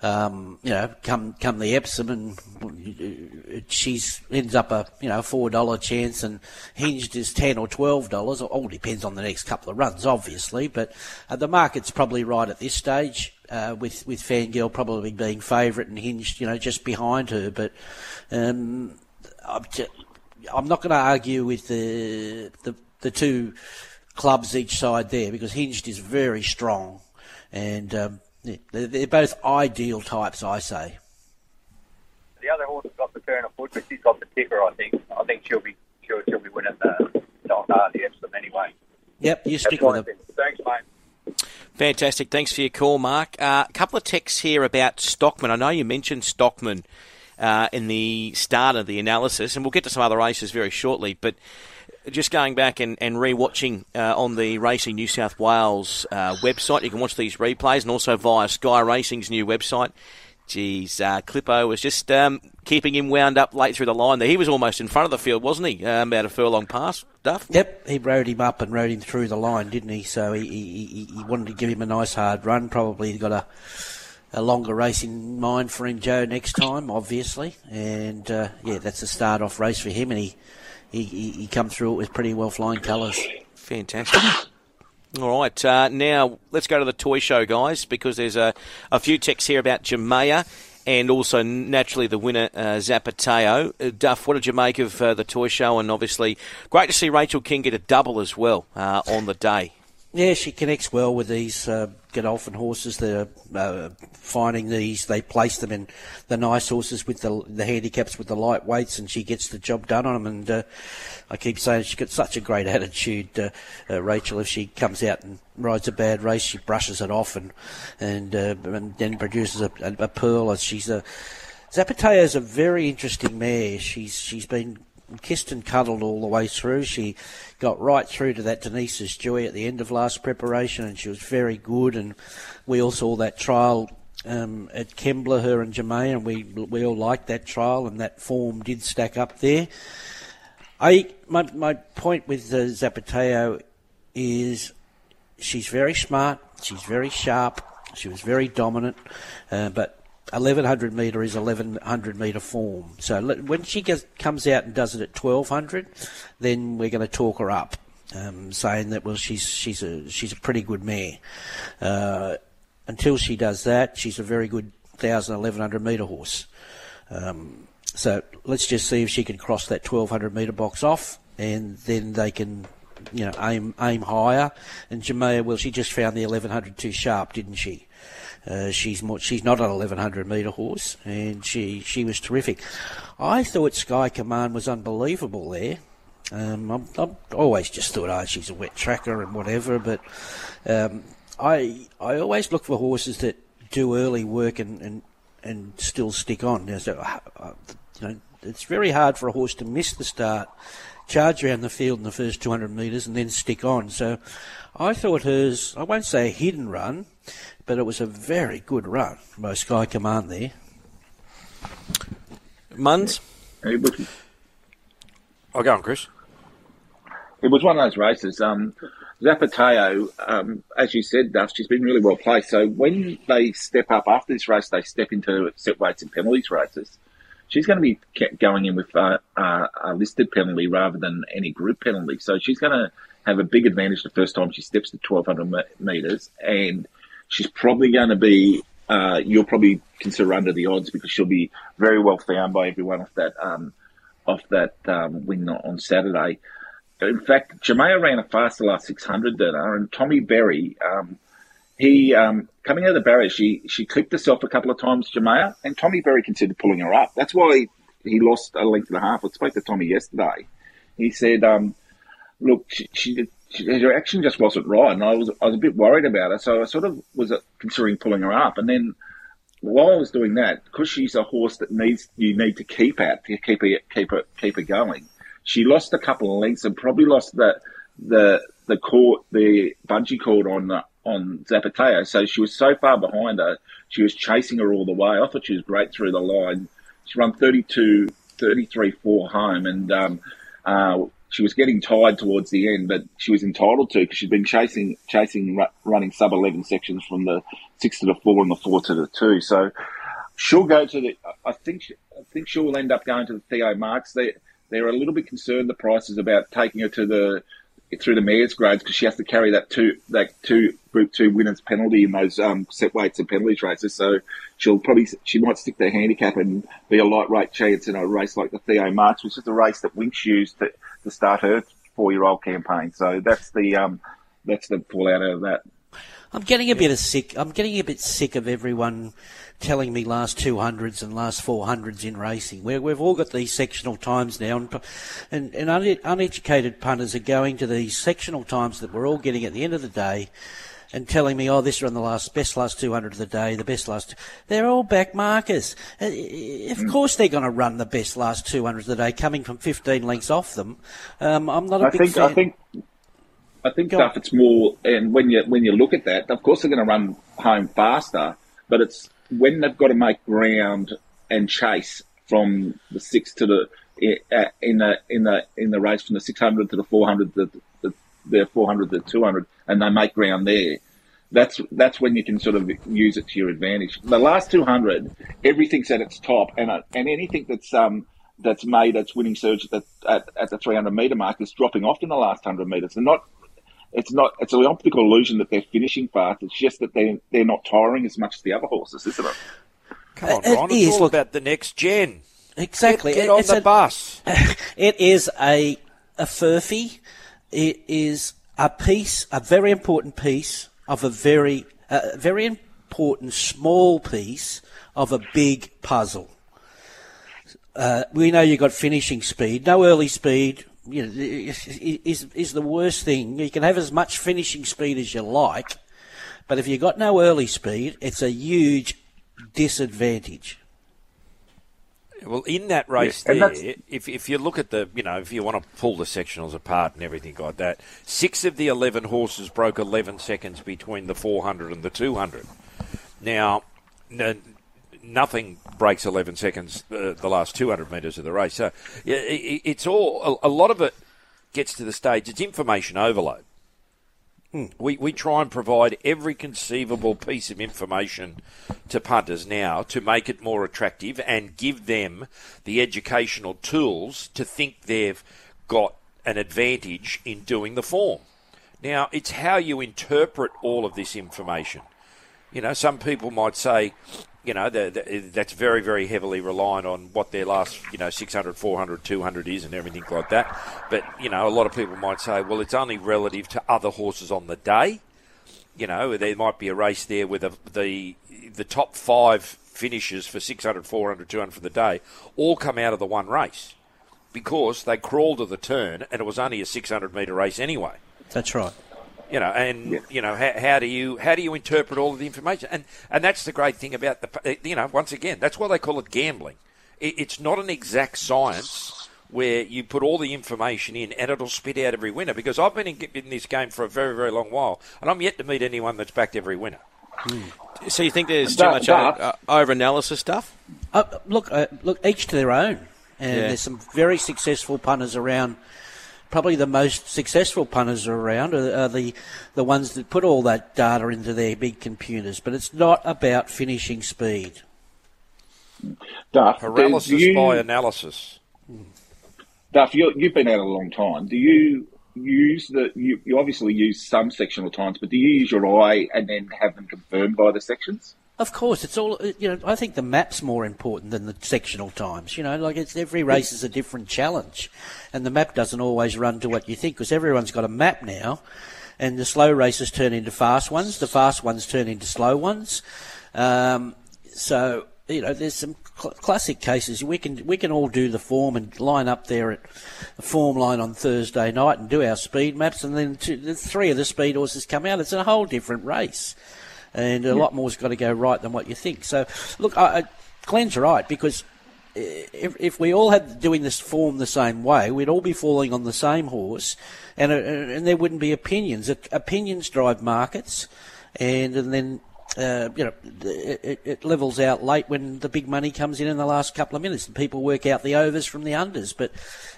Speaker 6: um, you know, come come the Epsom, and she's ends up a you know four dollar chance, and hinged is ten or twelve dollars. All depends on the next couple of runs, obviously. But uh, the market's probably right at this stage, uh, with with Fangirl probably being favourite and hinged, you know, just behind her. But um, I'm, just, I'm not going to argue with the the the two clubs each side there because hinged is very strong, and um, they're both ideal types, I say.
Speaker 10: The other horse has got the turn of foot, but she's got the ticker. I think. I think she'll be she'll, she'll be winning the not the Epsom anyway.
Speaker 6: Yep, you stick with
Speaker 10: them. Thanks, mate.
Speaker 4: Fantastic. Thanks for your call, Mark. Uh, a uh, couple of texts here about Stockman. I know you mentioned Stockman uh, in the start of the analysis, and we'll get to some other races very shortly. But just going back and, and re-watching uh, on the Racing New South Wales uh, website, you can watch these replays and also via Sky Racing's new website. Geez, uh, Clippo was just um, keeping him wound up late through the line there. He was almost in front of the field, wasn't he? Um, about a furlong past, Duff?
Speaker 6: Yep, he rode him up and rode him through the line, didn't he? So he, he, he wanted to give him a nice hard run. Probably got a, a longer race in mind for him, Joe, next time, obviously. And uh, yeah, that's a start off race for him, and he, he, he come through it with pretty well flying colours.
Speaker 4: Fantastic. [COUGHS] All right, uh, now let's go to the toy show, guys, because there's a, a few texts here about Jamea and also naturally the winner, uh, Zapateo. Uh, Duff, what did you make of uh, the toy show? And obviously, great to see Rachel King get a double as well uh, on the day.
Speaker 6: Yeah, she connects well with these uh, Godolphin horses. They're uh, finding these. They place them in the nice horses with the the handicaps with the lightweights, and she gets the job done on them. And uh, I keep saying she's got such a great attitude, uh, uh, Rachel. If she comes out and rides a bad race, she brushes it off and and, uh, and then produces a, a, pearl. She's a Zapateo is a very interesting mare. She's she's been kissed and cuddled all the way through. She got right through to that Denise's Joy at the end of last preparation, and she was very good. And we all saw that trial um, at Kembla, her and Jamea, and we we all liked that trial, and that form did stack up there. I my my point with uh, Zapateo is she's very smart, she's very sharp, she was very dominant, uh, but 1100 metre is 1100 metre form. So when she gets, comes out and does it at 1200, then we're going to talk her up, um, saying that well she's she's a she's a pretty good mare. Uh, until she does that, she's a very good 1000 1100 metre horse. Um, so let's just see if she can cross that 1200 metre box off, and then they can you know aim aim higher. And Jamea, well, she just found the 1100 too sharp, didn't she? Uh, she's she's not an 1100 metre horse, and she she was terrific. I thought Sky Command was unbelievable there. Um, I'm always just thought, oh, she's a wet tracker and whatever, but um, I I always look for horses that do early work and, and, and still stick on. So, uh, you know, it's very hard for a horse to miss the start, charge around the field in the first 200 metres, and then stick on. So I thought hers, I won't say a hidden run, but it was a very good run by Sky Command there.
Speaker 4: Muns?
Speaker 8: It was,
Speaker 7: I'll go on, Chris.
Speaker 8: it was one of those races. Um, Zapateo, um, as you said, Duff, she's been really well placed. So when they step up after this race, they step into set weights and penalties races. She's going to be kept going in with uh, uh, a listed penalty rather than any group penalty. So she's going to have a big advantage the first time she steps to 1200 metres. And she's probably going to be, uh, you'll probably consider under the odds because she'll be very well found by everyone off that, um, off that um, win on Saturday. In fact, Jamea ran a faster last 600 than her, and Tommy Berry, um, he um, coming out of the barrier, she she clipped herself a couple of times, Jamea, and Tommy Berry considered pulling her up. That's why he lost a length and a half. I spoke to Tommy yesterday. He said, um, "Look, she, she, her action just wasn't right, and I was I was a bit worried about her, so I sort of was considering pulling her up, and then." While I was doing that, because she's a horse that needs you need to keep at to keep her keep her keep her going, she lost a couple of lengths and probably lost the the the cord the bungee cord on uh, on Zapateo. So she was so far behind her, she was chasing her all the way. I thought she was great through the line. She run 32, 33, 4 home, and um, uh, she was getting tired towards the end, but she was entitled to because she'd been chasing, chasing, running sub 11 sections from the 6 to the 4 and the 4 to the 2. So she'll go to the, I think, she, I think she'll end up going to the Theo Marks. They, they're a little bit concerned, the prices, about taking her to the, through the mayor's grades because she has to carry that two that two group two winners penalty in those um, set weights and penalties races. So she'll probably she might stick to handicap and be a lightweight chance in a race like the Theo Marks, which is a race that Winx used to, to start her four year old campaign. So that's the um, that's the fallout of that.
Speaker 6: I'm getting a bit of sick. I'm getting a bit sick of everyone telling me last 200s and last 400s in racing. we we've all got these sectional times now, and, and, and uneducated punters are going to these sectional times that we're all getting at the end of the day and telling me, oh, this run the last best last 200 of the day, the best last. They're all back markers. Uh, of mm. course, they're going to run the best last 200 of the day, coming from 15 lengths off them. Um, I'm not a
Speaker 8: I
Speaker 6: big
Speaker 8: think,
Speaker 6: fan.
Speaker 8: I think. I think stuff it's more, and when you when you look at that, of course they're going to run home faster, but it's when they've got to make ground and chase from the six to the uh, in the in the in the race from the 600 to the 400 the, the, the 400 to the 200 and they make ground there that's that's when you can sort of use it to your advantage the last 200 everything's at its top and uh, and anything that's um that's made its winning surge at, at, at the 300 meter mark is dropping off in the last 100 meters they're not it's not it's an optical illusion that they're finishing fast it's just that they they're not tiring as much as the other horses isn't it
Speaker 7: Come on, Ron. It's all about the next gen.
Speaker 6: Exactly.
Speaker 7: Get, get on
Speaker 6: it's
Speaker 7: the
Speaker 6: a,
Speaker 7: bus. [LAUGHS]
Speaker 6: It is a a furphy. It is a piece, a very important piece of a very uh, very important small piece of a big puzzle. Uh, we know you've got finishing speed, no early speed. You know, is is the worst thing. You can have as much finishing speed as you like, but if you've got no early speed, it's a huge disadvantage.
Speaker 7: Well, in that race
Speaker 8: Yeah,
Speaker 7: there, if, if you look at the, you know, if you want to pull the sectionals apart and everything like that, six of the 11 horses broke 11 seconds between the 400 and the 200. Now, n- nothing breaks 11 seconds uh, the last 200 metres of the race. So yeah, it, it's all, a, a lot of it gets to the stage, it's information overload. Hmm. We, we try and provide every conceivable piece of information to punters now to make it more attractive and give them the educational tools to think they've got an advantage in doing the form. Now, it's how you interpret all of this information. You know, some people might say, you know, that, that- that's very, very heavily reliant on what their last, you know, 600, 400, 200 is and everything like that. But, you know, a lot of people might say, well, it's only relative to other horses on the day. You know, there might be a race there where the, the, the top five finishes for 600, 400, 200 for the day all come out of the one race because they crawled to the turn and it was only a 600 metre race anyway
Speaker 6: That's right.
Speaker 7: You know, and you know, how, how do you how do you interpret all of the information? And and that's the great thing about the you know, once again, that's why they call it gambling. It, it's not an exact science where you put all the information in and it'll spit out every winner. Because I've been in, in this game for a very very long while, and I'm yet to meet anyone that's backed every winner.
Speaker 4: So you think there's too much
Speaker 8: but-
Speaker 4: uh, over analysis stuff?
Speaker 6: Uh, look, uh, look, each to their own. And
Speaker 4: Yeah.
Speaker 6: there's some very successful punters around. Probably the most successful punters around are, are the the ones that put all that data into their big computers. But it's not about finishing speed.
Speaker 8: Duff,
Speaker 7: Paralysis
Speaker 8: do you,
Speaker 7: by analysis.
Speaker 8: Duff, you, you've been out a long time. Do you use the? You, you obviously use some sectional times, but do you use your eye and then have them confirmed by the sections?
Speaker 6: Of course, it's all you know. I think the map's more important than the sectional times. You know, like it's every race is a different challenge, and the map doesn't always run to what you think because everyone's got a map now, and the slow races turn into fast ones. The fast ones turn into slow ones. Um, so you know, there's some cl- classic cases. We can we can all do the form and line up there at the form line on Thursday night and do our speed maps, and then two, the three of the speed horses come out. It's a whole different race and a lot more's got to go right than what you think. So, look, I, I, Glenn's right because if, if we all had doing this form the same way, we'd all be falling on the same horse, and uh, and there wouldn't be opinions. Opinions drive markets, and, and then. Uh, you know, it, it- levels out late when the big money comes in in the last couple of minutes, and people work out the overs from the unders. But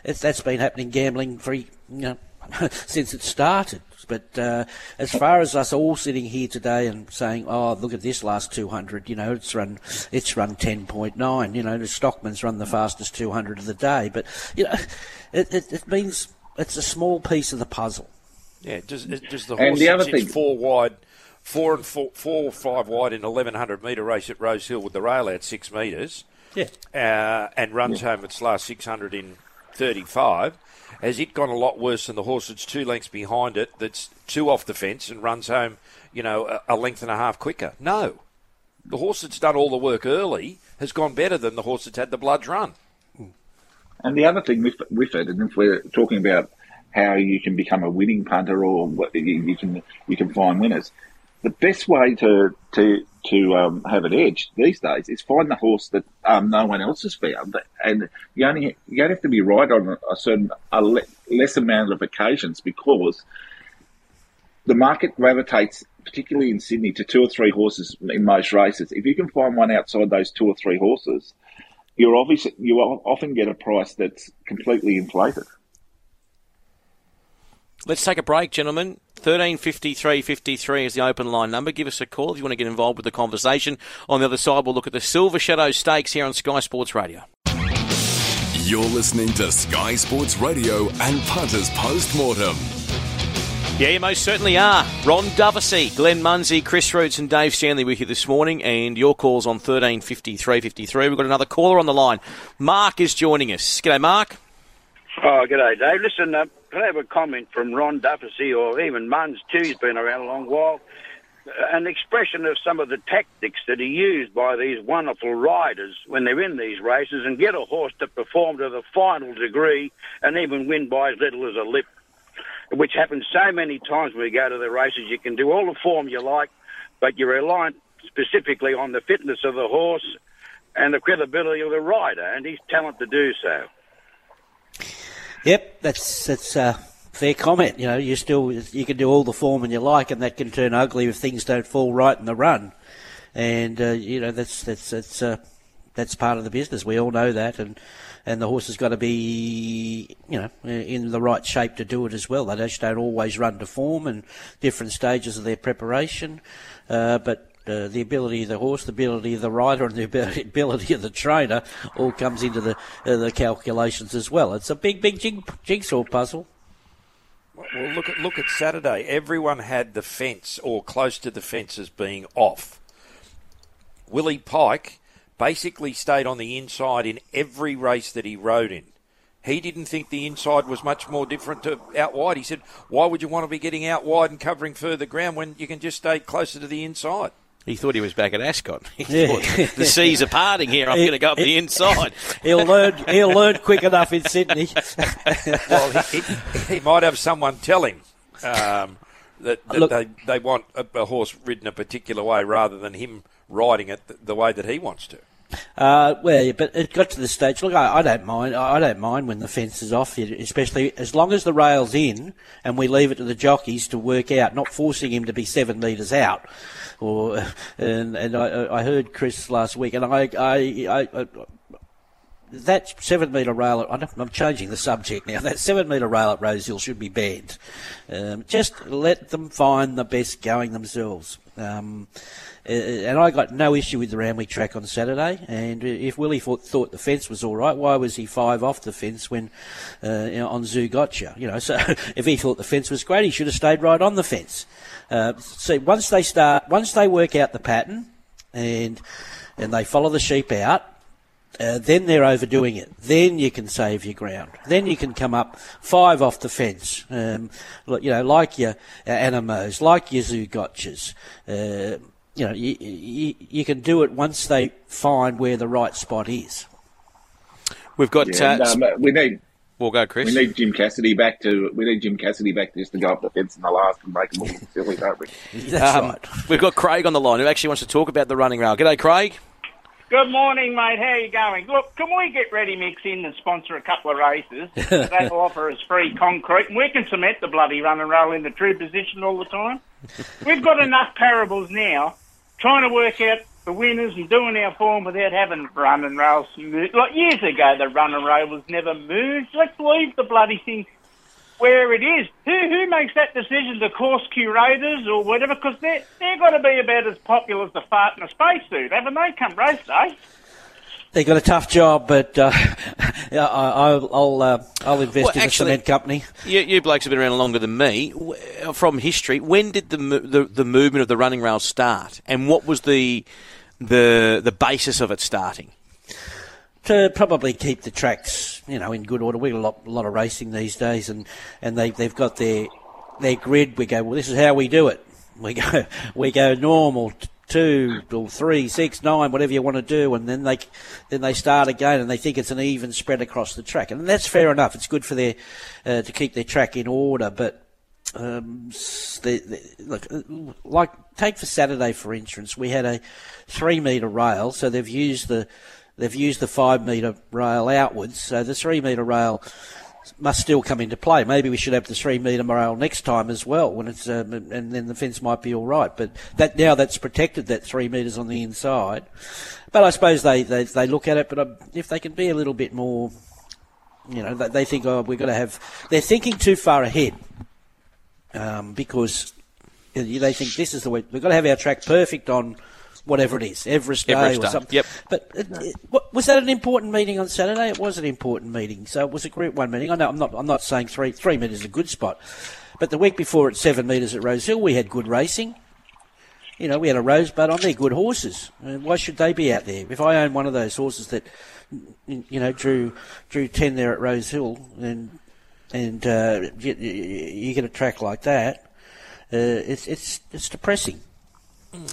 Speaker 6: it's, that's been happening gambling for you know [LAUGHS] since it started. But uh, as far as us all sitting here today and saying, "Oh, look at this last 200," you know, it's run, it's run 10.9. You know, the Stockman's run the fastest 200 of the day. But you know, it, it, it means it's a small piece of the puzzle.
Speaker 7: Yeah, does, does the
Speaker 8: And
Speaker 7: horse
Speaker 8: the other
Speaker 7: sits
Speaker 8: thing-
Speaker 7: four wide, four and four, four or five wide in eleven hundred metre race at Rose Hill with the rail out six metres,
Speaker 6: Yeah.
Speaker 7: uh, and runs home its last six hundred in thirty five. Has it gone a lot worse than the horse that's two lengths behind it, that's two off the fence and runs home, you know, a, length and a half quicker? No. The horse that's done all the work early has gone better than the horse that's had the bloods run.
Speaker 8: And the other thing with with it, and if we're talking about how you can become a winning punter or what you, you can you can find winners, the best way to to to um, have an edge these days is find the horse that um, no one else has found, and you only you only have to be right on a, certain a le- less amount of occasions because the market gravitates particularly in Sydney, to two or three horses in most races. If you can find one outside those two or three horses, you're obviously you often get a price that's completely inflated.
Speaker 4: Let's take a break, gentlemen. 135353 is the open line number. Give us a call if you want to get involved with the conversation. On the other side, we'll look at the Silver Shadow Stakes here on Sky Sports Radio.
Speaker 3: You're listening to Sky Sports Radio and Punters Postmortem.
Speaker 4: Yeah, you most certainly are. Ron Dufficy, Glenn Munsie, Chris Roots, and Dave Stanley with you this morning, and your calls on 135353. We've got another caller on the line. Mark is joining us. G'day, Mark.
Speaker 11: Oh, g'day, Dave. Listen, uh, can have a comment from Ron Dufficy or even Muns too? He's been around a long while. Uh, an expression of some of the tactics that are used by these wonderful riders when they're in these races and get a horse to perform to the final degree and even win by as little as a lip, which happens so many times when we go to the races. You can do all the form you like, but you're reliant specifically on the fitness of the horse and the credibility of the rider and his talent to do so.
Speaker 6: Yep, that's that's a fair comment. You know, you still you can do all the form and you like, and that can turn ugly if things don't fall right in the run. And uh, you know that's that's that's uh, that's part of the business. We all know that, and and the horse has got to be you know in the right shape to do it as well. They just don't always run to form and different stages of their preparation, uh, but the ability of the horse, the ability of the rider, and the [LAUGHS] ability of the trainer all comes into the uh, the calculations as well. It's a big, big jig, jigsaw puzzle.
Speaker 7: Well, look at look at Saturday. Everyone had the fence or close to the fences being off. Willie Pike basically stayed on the inside in every race that he rode in. He didn't think the inside was much more different to out wide. He said, "Why would you want to be getting out wide and covering further ground when you can just stay closer to the inside?"
Speaker 4: He thought he was back at Ascot. [LAUGHS] He yeah. the seas are parting here. I'm going to go up the inside. [LAUGHS]
Speaker 6: He'll learn. He'll learn quick enough in Sydney. [LAUGHS]
Speaker 7: well, he, he, he, might have someone tell him um, that, that Look, they they want a, a, horse ridden a particular way rather than him riding it the, the way that he wants to.
Speaker 6: Uh, well, but it got to the stage. Look, I, I, don't mind. I don't mind when the fence is off, especially as long as the rail's in and we leave it to the jockeys to work out, not forcing him to be seven metres out. Or [LAUGHS] and and I, I heard Chris last week, and I I, I, I that seven metre rail, I'm changing the subject now. That seven metre rail at Rosehill should be banned. Um, just let them find the best going themselves. Um, and I got no issue with the Randwick track on Saturday. And if Willie thought, thought the fence was all right, why was he five off the fence when uh, you know, on Zougotcha? You know, [LAUGHS] so if he thought the fence was great, he should have stayed right on the fence. Uh, see, once they start, once they work out the pattern, and and they follow the sheep out, uh, then they're overdoing it. Then you can save your ground. Then you can come up five off the fence. Um, you know, like your uh, Anamoes, like your Zougotchas. Uh, you know, you, you, you, can do it once they find where the right spot is.
Speaker 4: We've got.
Speaker 8: Yeah, uh, um, we need.
Speaker 4: We'll go, Chris.
Speaker 8: We need Jim Cassidy back to. We need Jim Cassidy back just to go up the fence in the last and make them all silly, [LAUGHS] don't we?
Speaker 6: That's um, right.
Speaker 4: We've got Craig on the line who actually wants to talk about the running rail. G'day, Craig.
Speaker 12: Good morning, mate. How are you going? Look, can we get Ready Mix in and sponsor a couple of races? [LAUGHS] That'll offer us free concrete, and we can cement the bloody run and roll in the true position all the time. We've got enough parables now, trying to work out the winners and doing our form without having run and rails. Like years ago, the run and rail was never moved. Let's leave the bloody thing where it is. Who who makes that decision? The course curators or whatever? Because they're they're got to be about as popular as the fart in a spacesuit, haven't they? Come race day.
Speaker 6: They got a tough job, but uh, [LAUGHS] I, will uh, I'll invest well, in actually, a cement company.
Speaker 4: You, you, blokes have been around longer than me. From history, when did the, the the movement of the running rail start, and what was the the the basis of it starting?
Speaker 6: to probably keep the tracks, you know, in good order. We've got a lot, a lot of racing these days, and, and they they've got their their grid. We go, well, this is how we do it. [LAUGHS] We go we go normal two or three, six, nine, whatever you want to do, and then they then they start again, and they think it's an even spread across the track, and that's fair enough. It's good for their uh, to keep their track in order, but. Um, look, like take for Saturday for instance, we had a three metre rail, so they've used the They've used the five metre rail outwards, so the three metre rail must still come into play. Maybe we should have the three metre rail next time as well, when it's um, and then the fence might be all right. But that now that's protected that three metres on the inside. But I suppose they, they, they look at it. But um, if they can be a little bit more, you know, they, think oh we've got to have. They're thinking too far ahead um, because they think this is the way we've got to have our track perfect on whatever it is, Everest Day
Speaker 4: Everest
Speaker 6: or
Speaker 4: Day,
Speaker 6: something.
Speaker 4: yep.
Speaker 6: But it, it, was that an important meeting on Saturday? It was an important meeting. So it was a Group One meeting. I know I'm not. I'm not saying three three metres is a good spot, but the week before at seven metres at Rosehill, we had good racing. You know, we had a Rosebud on there, good horses. And why should they be out there? If I own one of those horses that, you know, drew drew ten there at Rosehill, and and uh, you, you get a track like that, uh, it's it's it's depressing.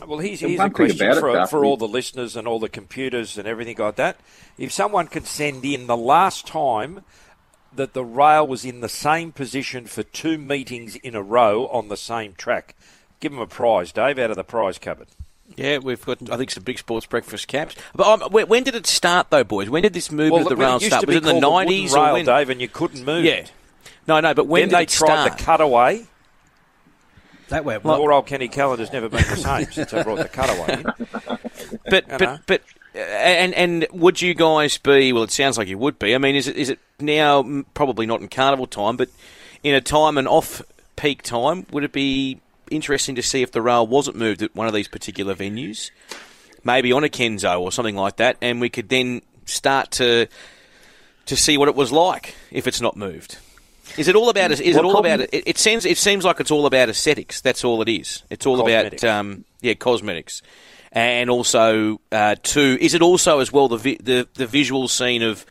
Speaker 7: Well, here's, here's a question
Speaker 8: about it,
Speaker 7: for, for all the listeners and all the computers and everything like that. If someone can send in the last time that the rail was in the same position for two meetings in a row on the same track, give them a prize, Dave, out of the prize cupboard.
Speaker 4: Yeah, we've got, I think, some big sports breakfast caps. But um, when, when did it start, though, boys? When did this movement of the
Speaker 7: look,
Speaker 4: rail
Speaker 7: it used
Speaker 4: start?
Speaker 7: to
Speaker 4: Was it in the nineties
Speaker 7: rail,
Speaker 4: or when?
Speaker 7: Dave, and you couldn't move.
Speaker 4: Yeah. No, no, but when
Speaker 7: then
Speaker 4: did
Speaker 7: they
Speaker 4: it
Speaker 7: tried
Speaker 4: start?
Speaker 7: the cutaway.
Speaker 6: That way,
Speaker 7: Poor old Kenny Callander's never been the same since I brought the cutaway in. [LAUGHS]
Speaker 4: But
Speaker 7: You know?
Speaker 4: but but uh, and and would you guys be? Well, it sounds like you would be. I mean, is it is it now probably not in carnival time, but in a time and off peak time? Would it be interesting to see if the rail wasn't moved at one of these particular venues, maybe on a Kenzo or something like that, and we could then start to to see what it was like if it's not moved. Is it all about? Is it all about? It, it seems. It seems like it's all about aesthetics. That's all it is. It's all
Speaker 7: Cosmetics.
Speaker 4: about um, yeah, cosmetics, and also uh, two. Is it also as well the vi- the the visual scene of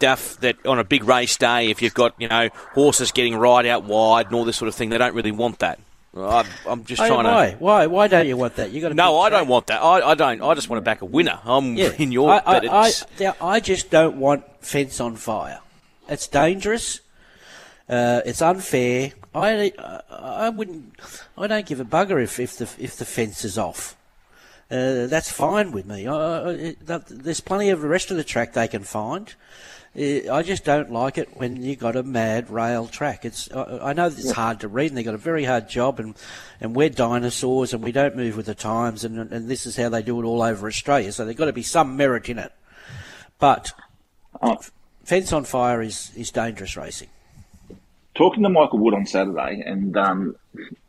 Speaker 4: duff that on a big race day, if you've got you know horses getting right out wide and all this sort of thing, they don't really want that. I'm, I'm just
Speaker 6: Oh,
Speaker 4: trying
Speaker 6: why?
Speaker 4: to.
Speaker 6: Why? Why don't you want that? You got to
Speaker 4: No, I don't want that. I, I don't. I just want to back a winner. I'm
Speaker 6: Yeah, [LAUGHS]
Speaker 4: in your.
Speaker 6: I, I, I, I just don't want fence on fire. It's dangerous. Uh, it's unfair. I, I, I wouldn't. I don't give a bugger if, if the if the fence is off. Uh, that's fine with me. I, it, that, there's plenty of the rest of the track they can find. Uh, I just don't like it when you got a mad rail track. It's I, I know it's hard to read, and they've got a very hard job, and and we're dinosaurs, and we don't move with the times, and and this is how they do it all over Australia. So there's got to be some merit in it. But fence on fire is is dangerous racing.
Speaker 8: Talking to Michael Wood on Saturday, and um,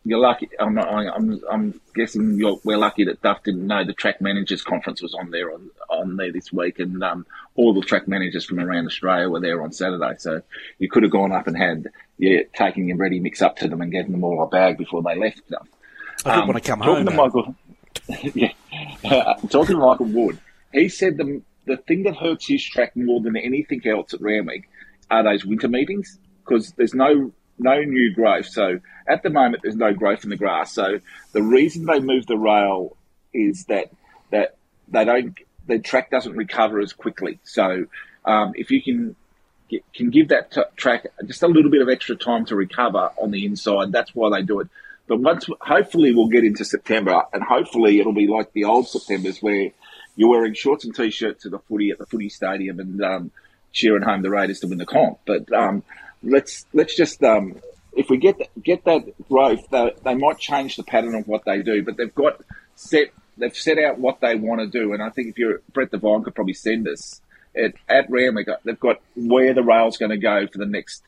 Speaker 8: you're lucky. I'm, not, I'm, I'm guessing you're, we're lucky that Duff didn't know the track managers conference was on there on, on there this week, and um, all the track managers from around Australia were there on Saturday. So you could have gone up and had yeah, taking your ready mix up to them and getting them all a bag before they left.
Speaker 6: I didn't
Speaker 8: Um,
Speaker 6: want to come
Speaker 8: talking
Speaker 6: home.
Speaker 8: to. Michael, [LAUGHS] yeah, uh, talking to Michael Wood, he said the the thing that hurts his track more than anything else at Randwick are those winter meetings because there's no no new growth. So at the moment, there's no growth in the grass. So the reason they moved the rail is that that they don't the track doesn't recover as quickly. So um, if you can get, can give that t- track just a little bit of extra time to recover on the inside, that's why they do it. But once, hopefully, we'll get into September, and hopefully, it'll be like the old September's where you're wearing shorts and t-shirts at the footy at the footy stadium and um, cheering home the Raiders to win the comp. But um, let's let's just um, if we get get that growth, they, they might change the pattern of what they do. But they've got set they've set out what they want to do, and I think if you're Brett Devine could probably send us at, at Randwick, they've got where the rail's going to go for the next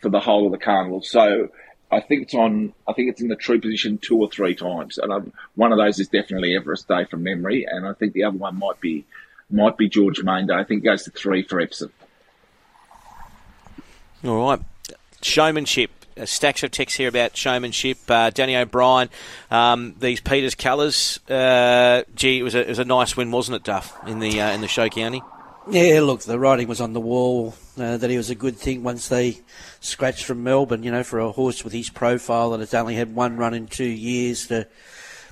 Speaker 8: for the whole of the carnival. So I think it's on. I think it's in the true position two or three times, and um, one of those is definitely Everest Day from memory, and I think the other one might be might be George Main Day. I think it goes to three for Epsom.
Speaker 4: All right. Showmanship. Stacks of text here about showmanship. Uh, Danny O'Brien, um, these Peters colours. Uh, gee, it was a it was a nice win, wasn't it, Duff, in the uh, in the show county?
Speaker 6: Yeah, look, the writing was on the wall uh, that he was a good thing once they scratched from Melbourne. You know, for a horse with his profile that has only had one run in two years to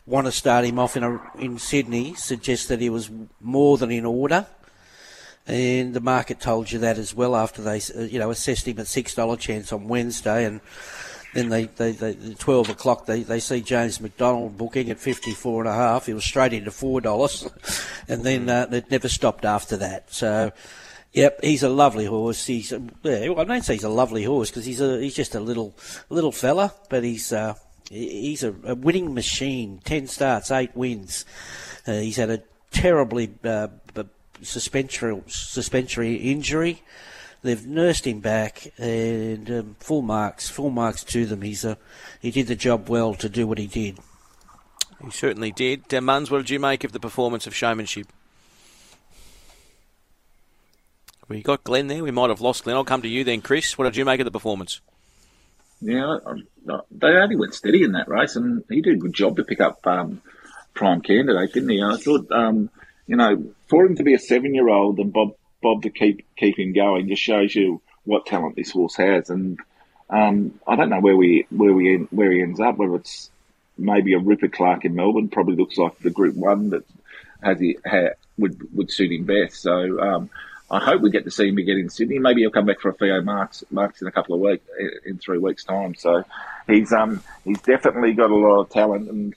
Speaker 6: want to start him off in a, in Sydney suggests that he was more than in order. And the market told you that as well after they, uh, you know, assessed him at six dollar chance on Wednesday, and then they, they, they at twelve o'clock they, they see James McDonald booking at fifty four and a half. He was straight into four dollars, and then uh, it never stopped after that. So, Yep, he's a lovely horse. He's a, yeah, I don't say he's a lovely horse because he's a he's just a little little fella, but he's uh, he's a, a winning machine. Ten starts, eight wins. Uh, he's had a terribly uh, suspensory suspensory injury. They've nursed him back, and um, full marks, full marks to them. He's a he did the job well to do what he did.
Speaker 4: He certainly did. Uh, Muns, what did you make of the performance of showmanship? We got Glenn there. We might have lost Glenn. I'll come to you then, Chris. What did you make of the performance?
Speaker 8: Yeah, they only went steady in that race, and he did a good job to pick up um, prime candidate, didn't he? I thought, um, you know, for him to be a seven-year-old and Bob Bob to keep keep him going just shows you what talent this horse has. And um, I don't know where we where we where he ends up. Whether it's maybe a Rupert Clarke in Melbourne, probably looks like the Group One that has he would would suit him best. So um, I hope we get to see him again in Sydney. Maybe he'll come back for a Theo Marks Marks in a couple of weeks in three weeks' time. So he's um he's definitely got a lot of talent and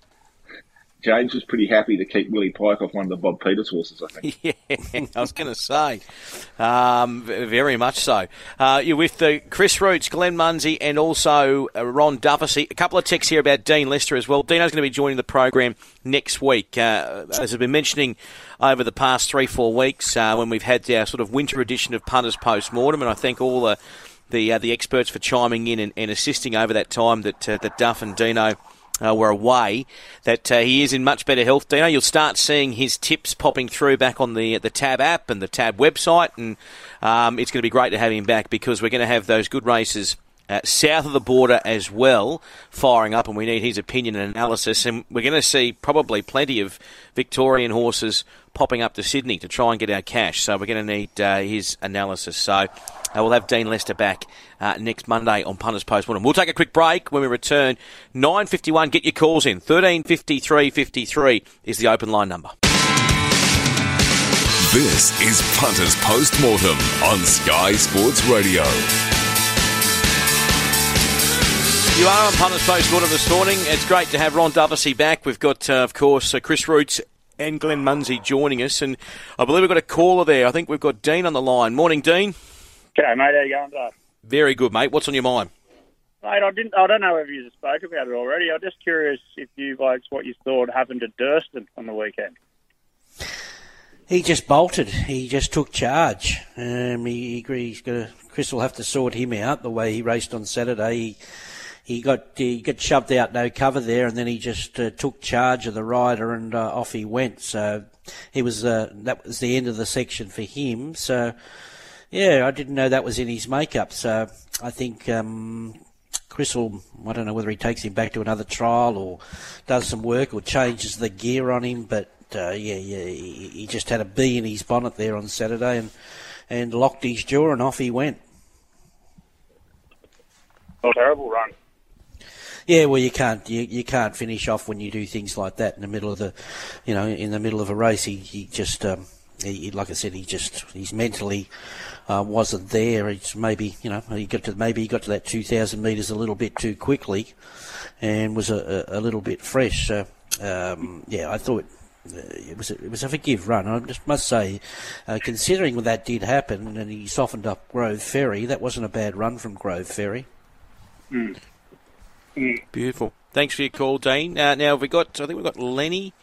Speaker 8: James was pretty happy to keep Willie Pike off one of the Bob Peters horses, I think. [LAUGHS]
Speaker 4: yeah, I was going to say. Um, very much so. Uh, you're with the Chris Roots, Glenn Munsie, and also uh, Ron Dufficy. A couple of texts here about Dean Lester as well. Dino's going to be joining the program next week. Uh, as I've been mentioning over the past three, four weeks, uh, when we've had our sort of winter edition of Punters Post Mortem, and I thank all the the, uh, the experts for chiming in and, and assisting over that time that, uh, that Duff and Dino uh, were away, that uh, he is in much better health. Dino, you'll start seeing his tips popping through back on the the Tab app and the Tab website, and um, it's going to be great to have him back because we're going to have those good races. Uh, south of the border as well, firing up, and we need his opinion and analysis. And we're going to see probably plenty of Victorian horses popping up to Sydney to try and get our cash. So we're going to need uh, his analysis. So uh, we'll have Dean Lester back uh, next Monday on Punters Post Mortem. We'll take a quick break when we return. 9.51, get your calls in. 135353 is the open line number.
Speaker 3: This is Punters Post Mortem on Sky Sports Radio.
Speaker 4: You are on Punters Post Mortem this morning. It's great to have Ron Dufficy back. We've got, uh, of course, uh, Chris Roots and Glenn Munsie joining us. And I believe we've got a caller there. I think we've got Dean on the line. Morning, Dean.
Speaker 13: G'day, mate. How you going today?
Speaker 4: Very good, mate. What's on your mind?
Speaker 13: Mate, I didn't. I don't know if you spoke about it already. I'm just curious if you blokes what you thought happened to Durston on the weekend.
Speaker 6: He just bolted. He just took charge. Um, he, he's got Chris will have to sort him out the way he raced on Saturday. He, he got he got shoved out no cover there, and then he just uh, took charge of the rider and uh, off he went. So he was uh, that was the end of the section for him. So yeah, I didn't know that was in his makeup. So I think um, Chris will, I don't know whether he takes him back to another trial or does some work or changes the gear on him. But uh, yeah, yeah, he, he, just had a bee in his bonnet there on Saturday and, and locked his jaw and off he went.
Speaker 13: A terrible run.
Speaker 6: Yeah, well, you can't you, you can't finish off when you do things like that in the middle of the, you know, in the middle of a race. He, he just, um, he, like I said, he just he's mentally uh, wasn't there. It's maybe you know he got to maybe he got to that 2,000 metres a little bit too quickly, and was a, a, a little bit fresh. So um, yeah, I thought uh, it was a, it was a forgive run. I just must say, uh, considering that did happen and he softened up Grove Ferry, that wasn't a bad run from Grove Ferry.
Speaker 13: Mm.
Speaker 4: Mm. Beautiful. Thanks for your call, Dean. Uh, now we got I think we've got Lenny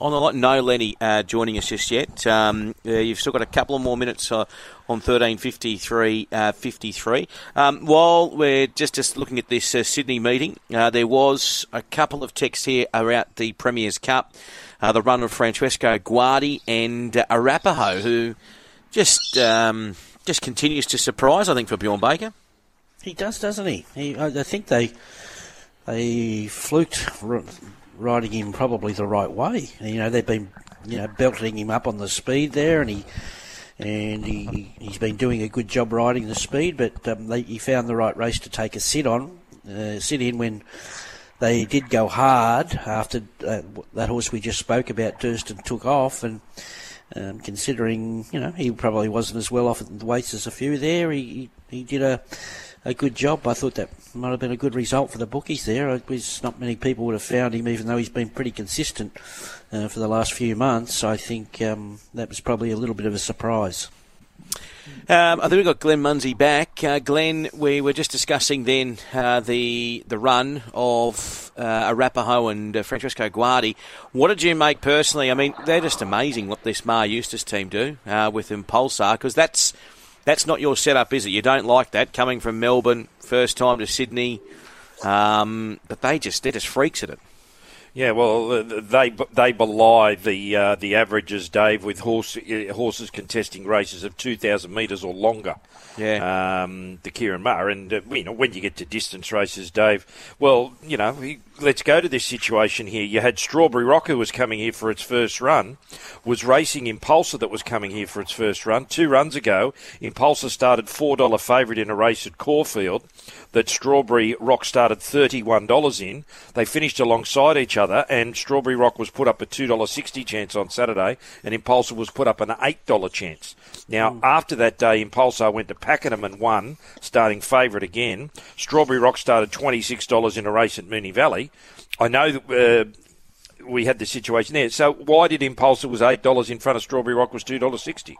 Speaker 4: on the line. No, Lenny uh, joining us just yet. Um, uh, you've still got a couple of more minutes uh, on 1353 uh, 53. Um, while we're just, just looking at this uh, Sydney meeting, there was a couple of texts here about the Premier's Cup, the run of Francesco Guardi and Arapaho, who just um, just continues to surprise, I think, for Bjorn Baker.
Speaker 6: He does, doesn't he? he I think they they fluked riding him probably the right way. You know, they've been you know belting him up on the speed there, and he and he he's been doing a good job riding the speed. But um, they, he found the right race to take a sit on, uh, sit in when they did go hard after uh, that horse we just spoke about, Durston, took off and. Um, considering you know he probably wasn't as well off at the weights as a few there, he he, he did a a good job. I thought that might have been a good result for the bookies there. Was not many people would have found him, even though he's been pretty consistent uh, for the last few months. I think um, that was probably a little bit of a surprise.
Speaker 4: Um, I think we've got Glenn Munsie back. Uh, Glenn, we were just discussing then uh, the the run of uh, Arapaho and uh, Francesco Guardi. What did you make personally? I mean, they're just amazing what this Maher Eustace team do uh, with Impulsar because that's that's not your setup, is it? You don't like that coming from Melbourne, first time to Sydney, um, but they just they're just freaks at it.
Speaker 7: Yeah, well, uh, they they belie the uh, the averages, Dave, with horse, uh, horses contesting races of two thousand metres or longer.
Speaker 4: Yeah.
Speaker 7: Um, the Ciaron Maher, and uh, you know when you get to distance races, Dave. Well, you know, let's go to this situation here. You had Strawberry Rock, who was coming here for its first run, was racing Impulsar that was coming here for its first run. Two runs ago, Impulsar started four dollar favourite in a race at Caulfield that Strawberry Rock started $31 in. They finished alongside each other, and Strawberry Rock was put up a $2.60 chance on Saturday, and Impulsar was put up an $8 chance. Now, mm. after that day, Impulsar went to Pakenham and won, starting favourite again. Strawberry Rock started $26 in a race at Moonee Valley. I know that. Uh, we had the situation there. So why did Impulsar was eight dollars in front of Strawberry Rock was two dollars sixty?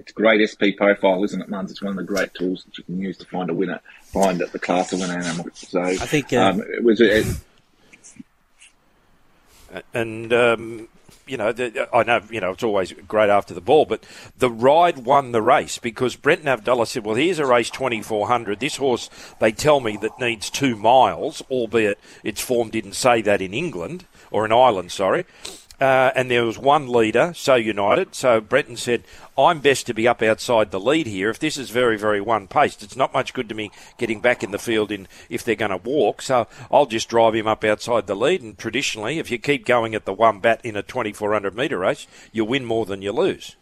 Speaker 8: it's great SP profile, isn't it, Muns? It's one of the great tools that you can use to find a winner, find the class of winner animal. So I
Speaker 6: think uh, um,
Speaker 8: it was. It,
Speaker 7: and um, you know, the, I know you know it's always great after the ball, but the ride won the race because Brent Avdulla said, "Well, here's a race 2400. This horse, they tell me that needs two miles, albeit its form didn't say that in England or in Ireland, sorry." Uh, and there was one leader, so United. So Brenton said, I'm best to be up outside the lead here. If this is very, very one paced, it's not much good to me getting back in the field in if they're going to walk. So I'll just drive him up outside the lead. And traditionally, if you keep going at the one bat in a 2400 metre race, you win more than you lose.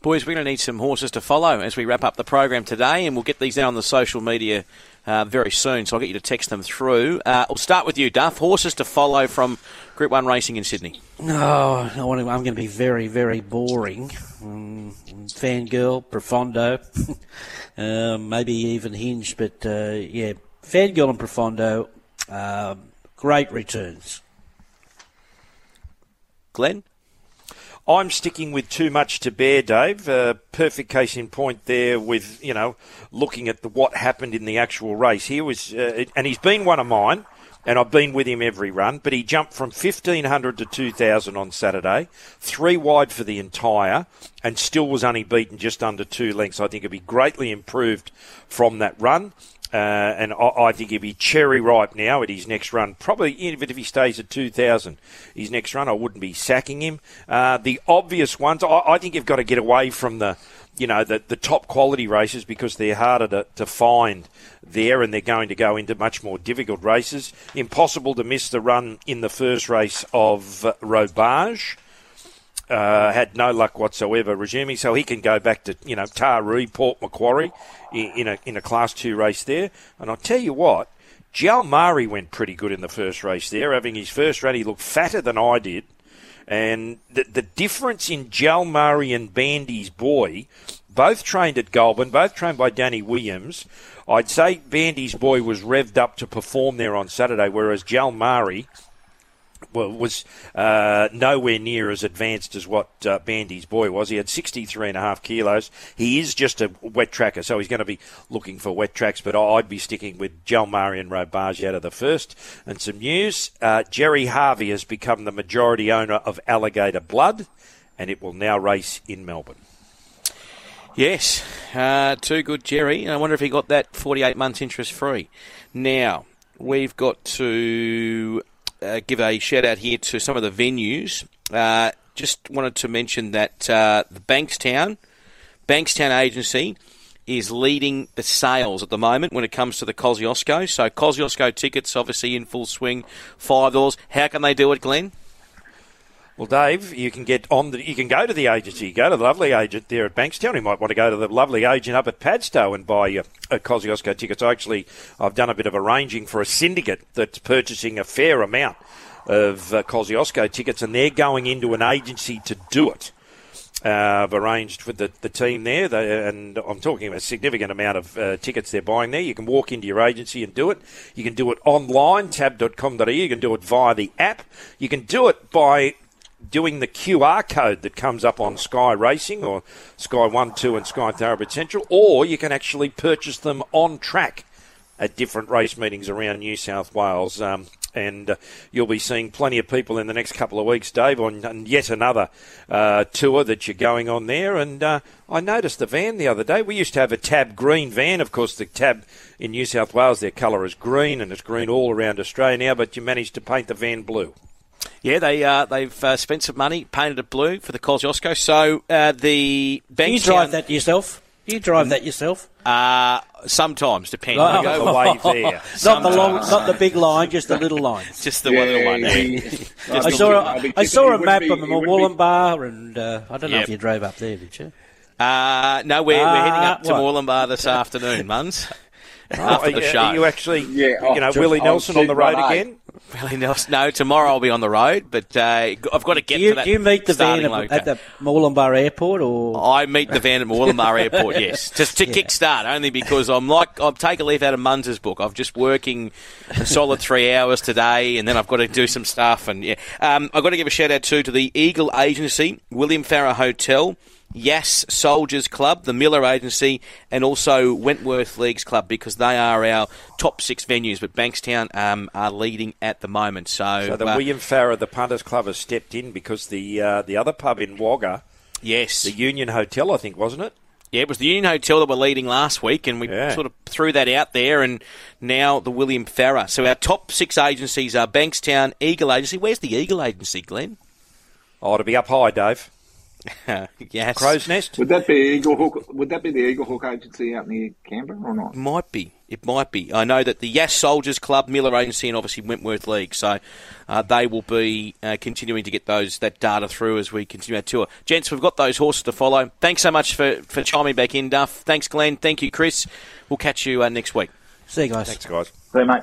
Speaker 4: Boys, we're going to need some horses to follow as we wrap up the program today, and we'll get these out on the social media uh, very soon. So I'll get you to text them through. Uh, we'll start with you, Duff. Horses to follow from Group One racing in Sydney.
Speaker 6: Oh, I want to, I'm going to be very, very boring. Um, fangirl, Profondo, uh, [LAUGHS] maybe even Hinged, but uh, yeah, Fangirl and Profondo, um, great returns.
Speaker 4: Glenn.
Speaker 7: I'm sticking with too much to bear, Dave. Uh, perfect case in point there with, you know, looking at the, what happened in the actual race. He was, uh, and he's been one of mine, and I've been with him every run, but he jumped from 1500 to 2000 on Saturday, three wide for the entire, and still was only beaten just under two lengths. I think he'll be greatly improved from that run. Uh, and I, I, think he'll be cherry ripe now at his next run. Probably even if he stays at 2,000, his next run, I wouldn't be sacking him. Uh, the obvious ones, I, I, think you've got to get away from the, you know, the, the top quality races because they're harder to, to find there and they're going to go into much more difficult races. Impossible to miss the run in the first race of uh, Robage. Uh, had no luck whatsoever resuming, so he can go back to you know Taree, Port Macquarie in, in, a in a Class Two race there. And I'll tell you what, Jalmari went pretty good in the first race there, having his first run. He looked fatter than I did, and the the difference in Jalmari and Bandy's boy, both trained at Goulburn, both trained by Danny Williams. I'd say Bandy's boy was revved up to perform there on Saturday, whereas Jalmari well, was uh, nowhere near as advanced as what uh, Bandy's boy was. He had 63 and a half kilos. He is just a wet tracker, so he's going to be looking for wet tracks, but I'd be sticking with Jalmari and Robage out of the first. And some news, uh, Gerry Harvey has become the majority owner of Alligator Blood, and it will now race in Melbourne.
Speaker 4: Yes, uh, too good, Gerry. I wonder if he got that 48 months interest free. Now, we've got to uh, give a shout out here to some of the venues. Uh, just wanted to mention that uh, the Bankstown, Bankstown Agency is leading the sales at the moment when it comes to the Kosciuszko. So Kosciuszko tickets obviously in full swing, five dollars. How can they do it, Glenn?
Speaker 7: Well, Dave, you can get on the, you can go to the agency, go to the lovely agent there at Bankstown. You might want to go to the lovely agent up at Padstow and buy a, a Kosciuszko tickets. Actually, I've done a bit of arranging for a syndicate that's purchasing a fair amount of uh, Kosciuszko tickets, and they're going into an agency to do it. Uh, I've arranged with the, the team there, they, and I'm talking about a significant amount of uh, tickets they're buying there. You can walk into your agency and do it. You can do it online, tab.com.au. You can do it via the app. You can do it by doing the QR code that comes up on Sky Racing or Sky 1, 2 and Sky Thoroughbred Central, or you can actually purchase them on track at different race meetings around New South Wales. Um, and uh, you'll be seeing plenty of people in the next couple of weeks, Dave, on, on yet another uh, tour that you're going on there. And uh, I noticed the van the other day. We used to have a tab green van. Of course, the tab in New South Wales, their colour is green, and it's green all around Australia now. But you managed to paint the van blue.
Speaker 4: Yeah, they uh, they've uh, spent some money, painted it blue for the Kosciuszko. So uh, the
Speaker 6: Bankstown... you drive that yourself? You drive that yourself?
Speaker 4: Uh, sometimes, depending.
Speaker 6: Oh.
Speaker 4: go away there.
Speaker 6: not the long, not the big line, just the little line. [LAUGHS]
Speaker 4: just the yeah, one little one.
Speaker 6: Yeah. [LAUGHS] I saw, a, I saw a map of Mooloolaba, and uh, I don't know yep. if you drove up there, did you?
Speaker 4: Uh, no, we're, we're heading up to Mooloolaba this [LAUGHS] afternoon, Muns. after the show.
Speaker 7: Are you actually, yeah, you know, Willie Nelson on the road again? [LAUGHS]
Speaker 4: Nelson. No, tomorrow I'll be on the road, but uh, I've got to get
Speaker 6: do you,
Speaker 4: to that.
Speaker 6: Do you meet the van at, at the Mooloolaba Airport, or
Speaker 4: I meet the van at Mooloolaba [LAUGHS] Airport? Yes, just to yeah. kick start, only because I'm like I'll take a leaf out of Munz's book. I'm just working a solid three hours today, and then I've got to do some stuff. And yeah, um, I've got to give a shout out too to the Eagle Agency, William Farrer Hotel. Yass Soldiers Club, the Miller Agency, and also Wentworth Leagues Club because they are our top six venues. But Bankstown um, are leading at the moment. So,
Speaker 7: so the uh, William Farrer, the Punters Club, has stepped in because the uh, the other pub in Wagga,
Speaker 4: yes,
Speaker 7: the Union Hotel, I think, wasn't it?
Speaker 4: Yeah, it was the Union Hotel that were leading last week, and we yeah. sort of threw that out there, and now the William Farrer. So our top six agencies are Bankstown, Eagle Agency. Where's the Eagle Agency, Glenn?
Speaker 7: Oh, to be up high, Dave. [LAUGHS]
Speaker 4: yes.
Speaker 7: Crow's Nest.
Speaker 8: Would that be Eagle Hook? Would that be the Eagle Hook agency out near Canberra or not?
Speaker 4: Might be. It might be. I know that the Yass Soldiers Club, Miller Agency, and obviously Wentworth League. So uh, they will be uh, continuing to get those that data through as we continue our tour. Gents, we've got those horses to follow. Thanks so much for, for chiming back in, Duff. Thanks, Glenn. Thank you, Chris. We'll catch you uh, next week.
Speaker 6: See you guys.
Speaker 7: Thanks, guys.
Speaker 8: See you, mate.